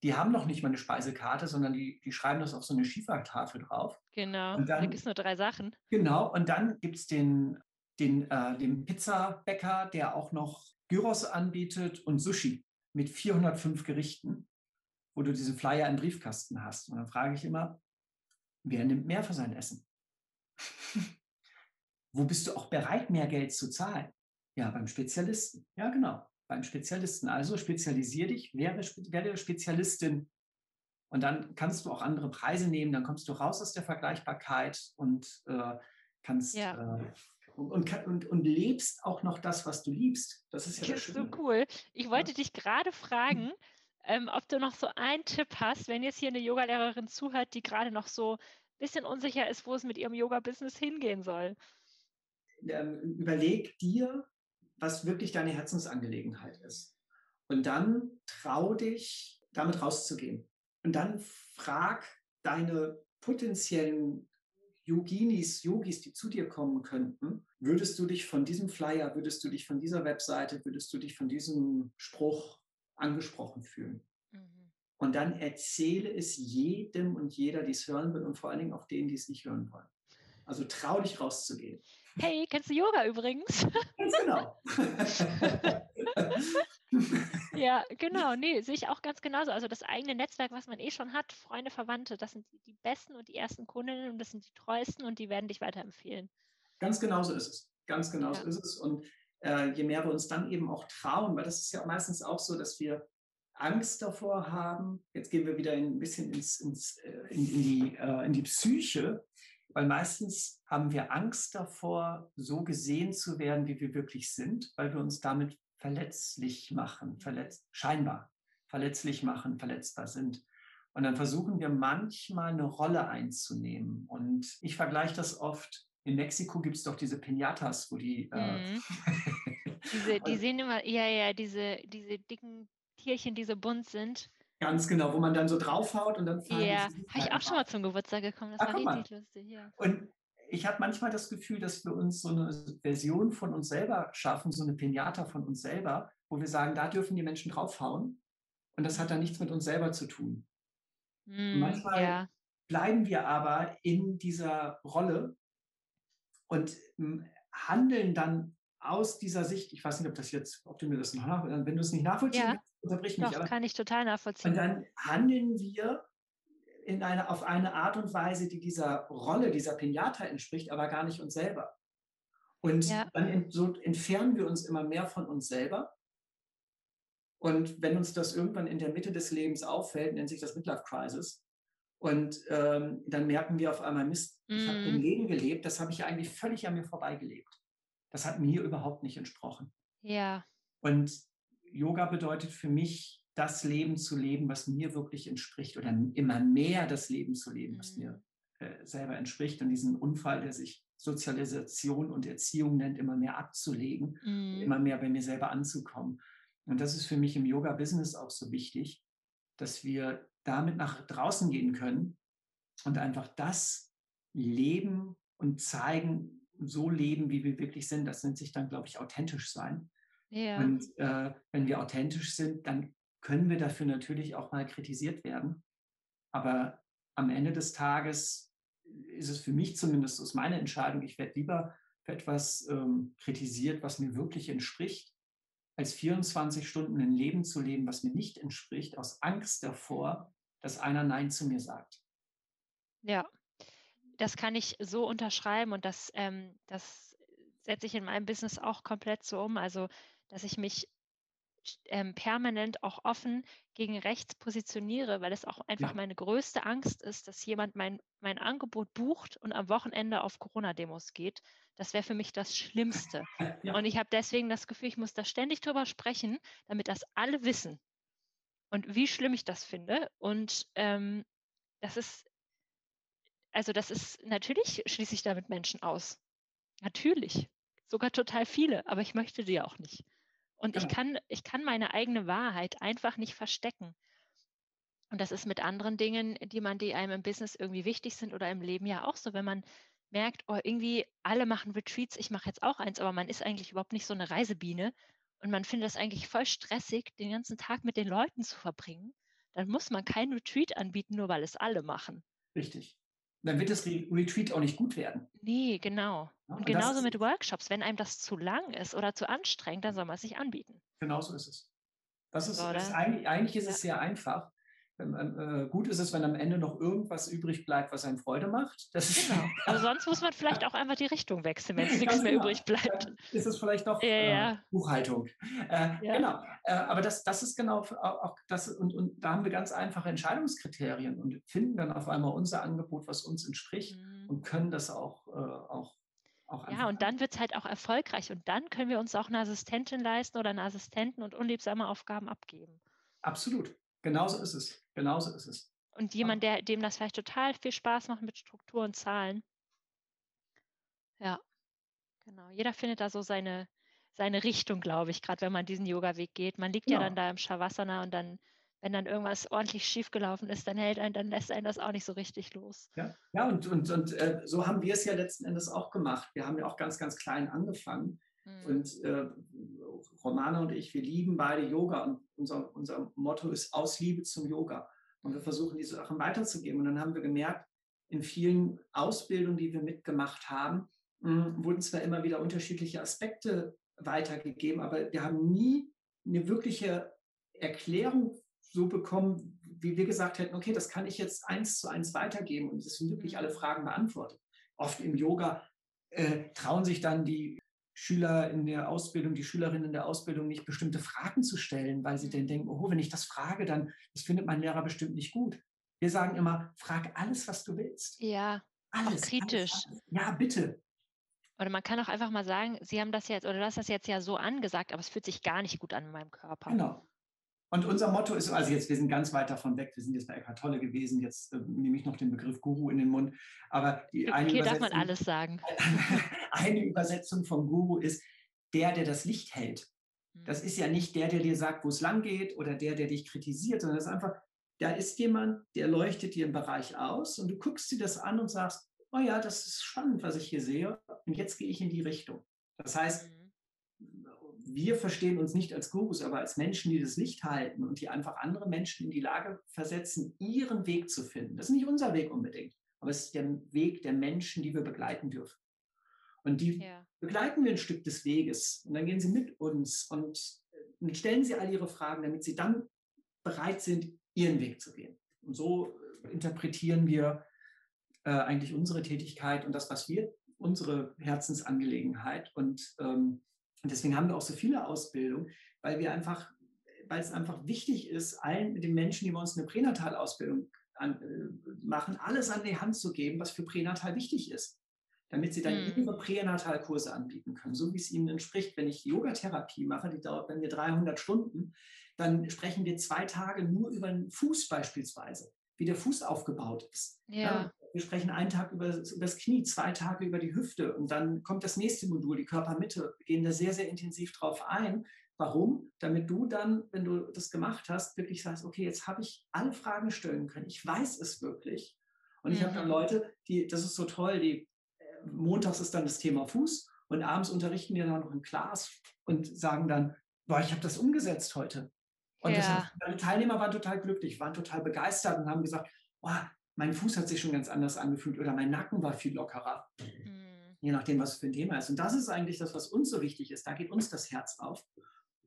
die haben noch nicht mal eine Speisekarte, sondern die, die schreiben das auf so eine Schiefertafel drauf. Genau, und dann, da gibt es nur drei Sachen. Genau, und dann gibt es den, den, äh, den Pizzabäcker, der auch noch Gyros anbietet und Sushi mit 405 Gerichten, wo du diese Flyer im Briefkasten hast. Und dann frage ich immer, wer nimmt mehr für sein Essen? wo bist du auch bereit, mehr Geld zu zahlen? Ja, beim Spezialisten. Ja, genau, beim Spezialisten. Also spezialisiere dich, werde, werde Spezialistin. Und dann kannst du auch andere Preise nehmen, dann kommst du raus aus der Vergleichbarkeit und äh, kannst ja. äh, und, und, und, und, lebst auch noch das, was du liebst. Das ist ja das, das ist so cool. Ich wollte ja. dich gerade fragen, ähm, ob du noch so einen Tipp hast, wenn jetzt hier eine Yogalehrerin zuhört, die gerade noch so ein bisschen unsicher ist, wo es mit ihrem Yoga-Business hingehen soll. Ähm, überleg dir, was wirklich deine Herzensangelegenheit ist. Und dann trau dich, damit rauszugehen. Und dann frag deine potenziellen Yoginis, Yogis, die zu dir kommen könnten, würdest du dich von diesem Flyer, würdest du dich von dieser Webseite, würdest du dich von diesem Spruch angesprochen fühlen? Mhm. Und dann erzähle es jedem und jeder, die es hören will und vor allen Dingen auch denen, die es nicht hören wollen. Also trau dich rauszugehen. Hey, kennst du Yoga übrigens? Ganz genau. ja, genau. Nee, sehe ich auch ganz genauso. Also das eigene Netzwerk, was man eh schon hat, Freunde, Verwandte, das sind die besten und die ersten Kundinnen und das sind die treuesten und die werden dich weiterempfehlen. Ganz genauso ist es. Ganz genauso ja. ist es. Und äh, je mehr wir uns dann eben auch trauen, weil das ist ja meistens auch so, dass wir Angst davor haben. Jetzt gehen wir wieder ein bisschen ins, ins, äh, in, in, die, äh, in die Psyche, weil meistens haben wir Angst davor, so gesehen zu werden, wie wir wirklich sind, weil wir uns damit verletzlich machen, verletz, scheinbar verletzlich machen, verletzbar sind. Und dann versuchen wir manchmal eine Rolle einzunehmen. Und ich vergleiche das oft. In Mexiko gibt es doch diese Pinatas, wo die. Äh, mhm. diese, die sehen immer, ja, ja, diese, diese dicken Tierchen, die so bunt sind. Ganz genau, wo man dann so draufhaut und dann Ja, habe ich auch schon mal zum Geburtstag gekommen. Das Ach, war richtig lustig. Ja. Und ich habe manchmal das Gefühl, dass wir uns so eine Version von uns selber schaffen, so eine Pinata von uns selber, wo wir sagen, da dürfen die Menschen draufhauen. Und das hat dann nichts mit uns selber zu tun. Mm, manchmal ja. bleiben wir aber in dieser Rolle und hm, handeln dann aus dieser Sicht, ich weiß nicht, ob das jetzt, ob du mir das noch, wenn du es nicht nachvollziehen ja. kannst, unterbrich mich. Doch, aber, kann ich total nachvollziehen. Und dann handeln wir in eine, auf eine Art und Weise, die dieser Rolle, dieser Pinata entspricht, aber gar nicht uns selber. Und ja. dann in, so entfernen wir uns immer mehr von uns selber. Und wenn uns das irgendwann in der Mitte des Lebens auffällt, nennt sich das Midlife Crisis. Und ähm, dann merken wir auf einmal, Mist, ich habe ein mhm. Leben gelebt, das habe ich eigentlich völlig an mir vorbeigelebt. Das hat mir überhaupt nicht entsprochen. Ja. Und Yoga bedeutet für mich, das Leben zu leben, was mir wirklich entspricht oder immer mehr das Leben zu leben, was mir mhm. äh, selber entspricht und diesen Unfall, der sich Sozialisation und Erziehung nennt, immer mehr abzulegen, mhm. immer mehr bei mir selber anzukommen. Und das ist für mich im Yoga-Business auch so wichtig, dass wir damit nach draußen gehen können und einfach das leben und zeigen, so leben, wie wir wirklich sind. Das nennt sich dann, glaube ich, authentisch sein. Ja. Und äh, wenn wir authentisch sind, dann können wir dafür natürlich auch mal kritisiert werden. Aber am Ende des Tages ist es für mich zumindest aus meiner Entscheidung, ich werde lieber für etwas ähm, kritisiert, was mir wirklich entspricht, als 24 Stunden ein Leben zu leben, was mir nicht entspricht, aus Angst davor, dass einer Nein zu mir sagt. Ja, das kann ich so unterschreiben und das, ähm, das setze ich in meinem Business auch komplett so um. Also, dass ich mich ähm, permanent auch offen gegen rechts positioniere, weil es auch einfach ja. meine größte Angst ist, dass jemand mein, mein Angebot bucht und am Wochenende auf Corona-Demos geht. Das wäre für mich das Schlimmste. Ja. Und ich habe deswegen das Gefühl, ich muss da ständig drüber sprechen, damit das alle wissen. Und wie schlimm ich das finde. Und ähm, das ist, also das ist, natürlich schließe ich damit Menschen aus. Natürlich. Sogar total viele, aber ich möchte die auch nicht. Und ich, kann, ich kann meine eigene Wahrheit einfach nicht verstecken. Und das ist mit anderen Dingen, die man, die einem im Business irgendwie wichtig sind oder im Leben ja auch so, wenn man merkt, oh, irgendwie alle machen Retreats, ich mache jetzt auch eins, aber man ist eigentlich überhaupt nicht so eine Reisebiene und man findet es eigentlich voll stressig, den ganzen Tag mit den Leuten zu verbringen, dann muss man kein Retreat anbieten, nur weil es alle machen. Richtig dann wird das Retreat auch nicht gut werden. Nee, genau. Ja, und, und genauso mit Workshops. Wenn einem das zu lang ist oder zu anstrengend, dann soll man es sich anbieten. Genauso ist es. Das ist, ist eigentlich, eigentlich, ist es sehr einfach. Äh, gut ist es, wenn am Ende noch irgendwas übrig bleibt, was einem Freude macht. Genau. Aber sonst muss man vielleicht auch einfach die Richtung wechseln, wenn es nichts mehr genau. übrig bleibt. Dann ist es vielleicht doch ja, äh, Buchhaltung. Äh, genau. Äh, aber das, das ist genau auch das, und, und da haben wir ganz einfache Entscheidungskriterien und finden dann auf einmal unser Angebot, was uns entspricht mhm. und können das auch, äh, auch Auch ja, und dann wird es halt auch erfolgreich und dann können wir uns auch eine Assistentin leisten oder einen Assistenten und unliebsame Aufgaben abgeben. Absolut. Genauso ist es. Genauso ist es. Und jemand, der, dem das vielleicht total viel Spaß macht mit Struktur und Zahlen. Ja, genau. Jeder findet da so seine, seine Richtung, glaube ich, gerade wenn man diesen Yoga-Weg geht. Man liegt ja. ja dann da im Shavasana und dann wenn dann irgendwas ordentlich schiefgelaufen ist, dann hält einen, dann lässt einen das auch nicht so richtig los. Ja, ja und, und, und äh, so haben wir es ja letzten Endes auch gemacht. Wir haben ja auch ganz, ganz klein angefangen. Mhm. Und äh, Romana und ich, wir lieben beide Yoga und unser, unser Motto ist aus Liebe zum Yoga. Und wir versuchen, diese Sachen weiterzugeben. Und dann haben wir gemerkt, in vielen Ausbildungen, die wir mitgemacht haben, mh, wurden zwar immer wieder unterschiedliche Aspekte weitergegeben, aber wir haben nie eine wirkliche Erklärung so bekommen, wie wir gesagt hätten, okay, das kann ich jetzt eins zu eins weitergeben und es sind wirklich alle mhm. Fragen beantwortet. Oft im Yoga äh, trauen sich dann die Schüler in der Ausbildung, die Schülerinnen in der Ausbildung nicht bestimmte Fragen zu stellen, weil sie dann mhm. denken, oh, wenn ich das frage, dann das findet mein Lehrer bestimmt nicht gut. Wir sagen immer, frag alles, was du willst. Ja, alles, auch kritisch. Alles, alles. Ja, bitte. Oder man kann auch einfach mal sagen, Sie haben das jetzt oder du hast das jetzt ja so angesagt, aber es fühlt sich gar nicht gut an in meinem Körper. Genau. Und unser Motto ist, also jetzt, wir sind ganz weit davon weg, wir sind jetzt bei Eckhart Tolle gewesen, jetzt äh, nehme ich noch den Begriff Guru in den Mund, aber die eine Hier darf man alles sagen. eine Übersetzung vom Guru ist der, der das Licht hält. Das hm. ist ja nicht der, der dir sagt, wo es lang geht oder der, der dich kritisiert, sondern das ist einfach, da ist jemand, der leuchtet dir einen Bereich aus und du guckst dir das an und sagst, oh ja, das ist spannend, was ich hier sehe und jetzt gehe ich in die Richtung. Das heißt, mhm wir verstehen uns nicht als Gurus, aber als Menschen, die das Licht halten und die einfach andere Menschen in die Lage versetzen, ihren Weg zu finden. Das ist nicht unser Weg unbedingt, aber es ist der Weg der Menschen, die wir begleiten dürfen. Und die ja. begleiten wir ein Stück des Weges und dann gehen sie mit uns und äh, stellen sie all ihre Fragen, damit sie dann bereit sind, ihren Weg zu gehen. Und so äh, interpretieren wir äh, eigentlich unsere Tätigkeit und das, was wir, unsere Herzensangelegenheit. Und ähm, und deswegen haben wir auch so viele Ausbildungen, weil wir einfach, weil es einfach wichtig ist, allen den Menschen, die bei uns eine Pränatalausbildung an, äh, machen, alles an die Hand zu geben, was für Pränatal wichtig ist, damit sie dann mhm. ihre Pränatalkurse anbieten können, so wie es ihnen entspricht. Wenn ich Yogatherapie mache, die dauert bei mir 300 Stunden, dann sprechen wir zwei Tage nur über den Fuß beispielsweise, wie der Fuß aufgebaut ist. Ja. Wir sprechen einen Tag über, über, das Knie, zwei Tage über die Hüfte und dann kommt das nächste Modul, die Körpermitte. Wir gehen da sehr, sehr intensiv drauf ein. Warum? Damit du dann, wenn du das gemacht hast, wirklich sagst, okay, jetzt habe ich alle Fragen stellen können. Ich weiß es wirklich. Und ich habe dann mhm. Leute, die, das ist so toll, die äh, montags ist dann das Thema Fuß und abends unterrichten wir dann noch in Class und sagen dann, boah, ich habe das umgesetzt heute. Und ja. das, die Teilnehmer waren total glücklich, waren total begeistert und haben gesagt, boah, mein Fuß hat sich schon ganz anders angefühlt oder mein Nacken war viel lockerer. Mhm. Je nachdem, was für ein Thema ist. Und das ist eigentlich das, was uns so wichtig ist. Da geht uns das Herz auf.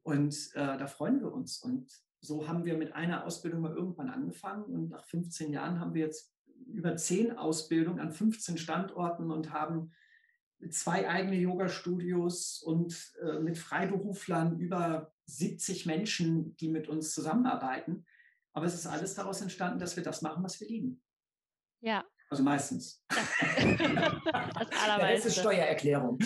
Und äh, da freuen wir uns. Und so haben wir mit einer Ausbildung mal irgendwann angefangen. Und nach 15 Jahren haben wir jetzt über zehn Ausbildungen an 15 Standorten und haben zwei eigene Yoga-Studios und äh, mit Freiberuflern über 70 Menschen, die mit uns zusammenarbeiten. Aber es ist alles daraus entstanden, dass wir das machen, was wir lieben. Ja. Also meistens. Das, das allermeiste. ist Steuererklärung.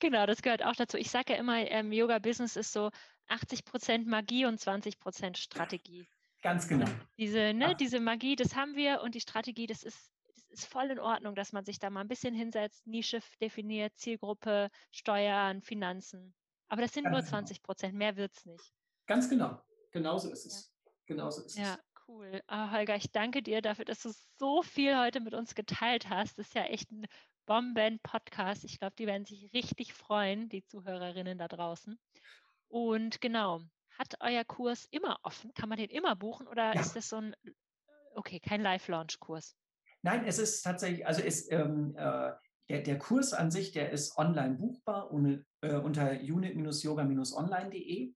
genau, das gehört auch dazu. Ich sage ja immer, ähm, Yoga-Business ist so 80 Prozent Magie und 20 Prozent Strategie. Ganz genau. Diese, ne, diese Magie, das haben wir und die Strategie, das ist, das ist voll in Ordnung, dass man sich da mal ein bisschen hinsetzt, Nische definiert, Zielgruppe, Steuern, Finanzen. Aber das sind Ganz nur 20 genau. Prozent, genau. mehr wird es nicht. Ganz genau. Genauso ist es. Ja. Genauso ist ja. es. Cool. Ah, Holger, ich danke dir dafür, dass du so viel heute mit uns geteilt hast. Das ist ja echt ein Bomben-Podcast. Ich glaube, die werden sich richtig freuen, die Zuhörerinnen da draußen. Und genau, hat euer Kurs immer offen? Kann man den immer buchen oder ja. ist das so ein, okay, kein Live-Launch-Kurs? Nein, es ist tatsächlich, also ist, ähm, äh, der, der, Kurs an sich, der ist online buchbar ohne, äh, unter unit-yoga-online.de.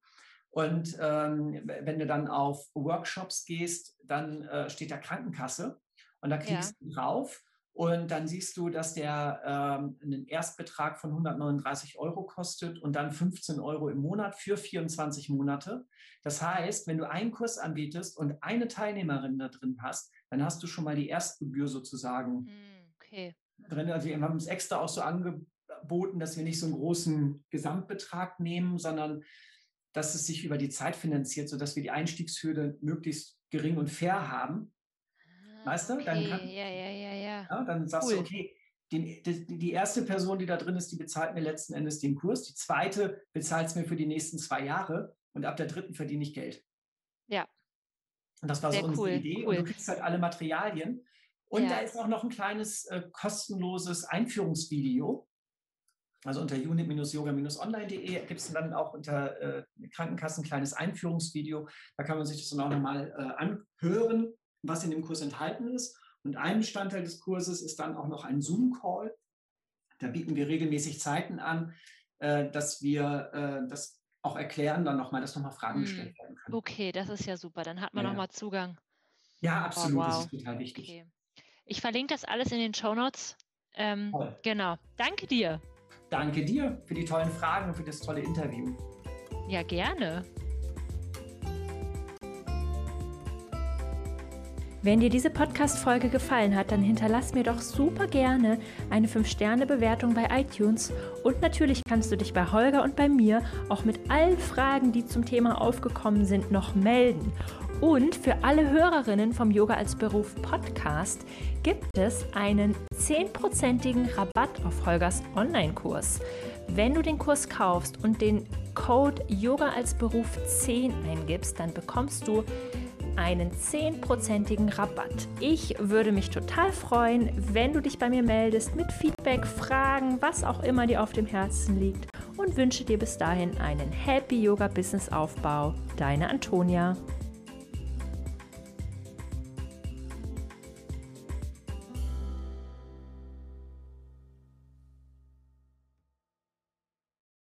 Und ähm, wenn du dann auf Workshops gehst, dann äh, steht da Krankenkasse und da klickst ja. du drauf und dann siehst du, dass der ähm, einen Erstbetrag von 139 Euro kostet und dann 15 Euro im Monat für 24 Monate. Das heißt, wenn du einen Kurs anbietest und eine Teilnehmerin da drin hast, dann hast du schon mal die Erstgebühr sozusagen hm, okay. drin. Also wir haben es extra auch so angeboten, dass wir nicht so einen großen Gesamtbetrag nehmen, sondern dass es sich über die Zeit finanziert, sodass wir die Einstiegshürde möglichst gering und fair haben. Weißt du? Okay, Dann, kann, ja, ja, ja, ja. ja, dann sagst Cool. du, okay, die, die, die erste Person, die da drin ist, die bezahlt mir letzten Endes den Kurs. Die zweite bezahlt es mir für die nächsten zwei Jahre und ab der dritten verdiene ich Geld. Ja. Und das war Sehr so unsere cool, Idee. cool. Und du kriegst halt alle Materialien. Und Ja. da ist auch noch ein kleines äh, kostenloses Einführungsvideo. Also unter unit-yoga-online.de gibt es dann auch unter äh, Krankenkassen ein kleines Einführungsvideo. Da kann man sich das dann auch nochmal äh, anhören, was in dem Kurs enthalten ist. Und ein Bestandteil des Kurses ist dann auch noch ein Zoom-Call. Da bieten wir regelmäßig Zeiten an, äh, dass wir äh, das auch erklären, dann nochmal, dass nochmal Fragen Hm. gestellt werden können. Okay, das ist ja super. Dann hat man Ja, noch ja. mal Zugang. Ja, absolut. Das wow. ist total wichtig. Okay. Ich verlinke das alles in den Show Notes. Ähm, genau. Danke dir. Danke dir für die tollen Fragen und für das tolle Interview. Ja, gerne. Wenn dir diese Podcast-Folge gefallen hat, dann hinterlass mir doch super gerne eine 5-Sterne-Bewertung bei iTunes. Und natürlich kannst du dich bei Holger und bei mir auch mit allen Fragen, die zum Thema aufgekommen sind, noch melden. Und für alle Hörerinnen vom Yoga als Beruf Podcast gibt es einen 10%igen Rabatt auf Holgers Online-Kurs. Wenn du den Kurs kaufst und den Code Yoga als Beruf 10 eingibst, dann bekommst du einen 10%igen Rabatt. Ich würde mich total freuen, wenn du dich bei mir meldest mit Feedback, Fragen, was auch immer dir auf dem Herzen liegt und wünsche dir bis dahin einen Happy Yoga Business Aufbau. Deine Antonia.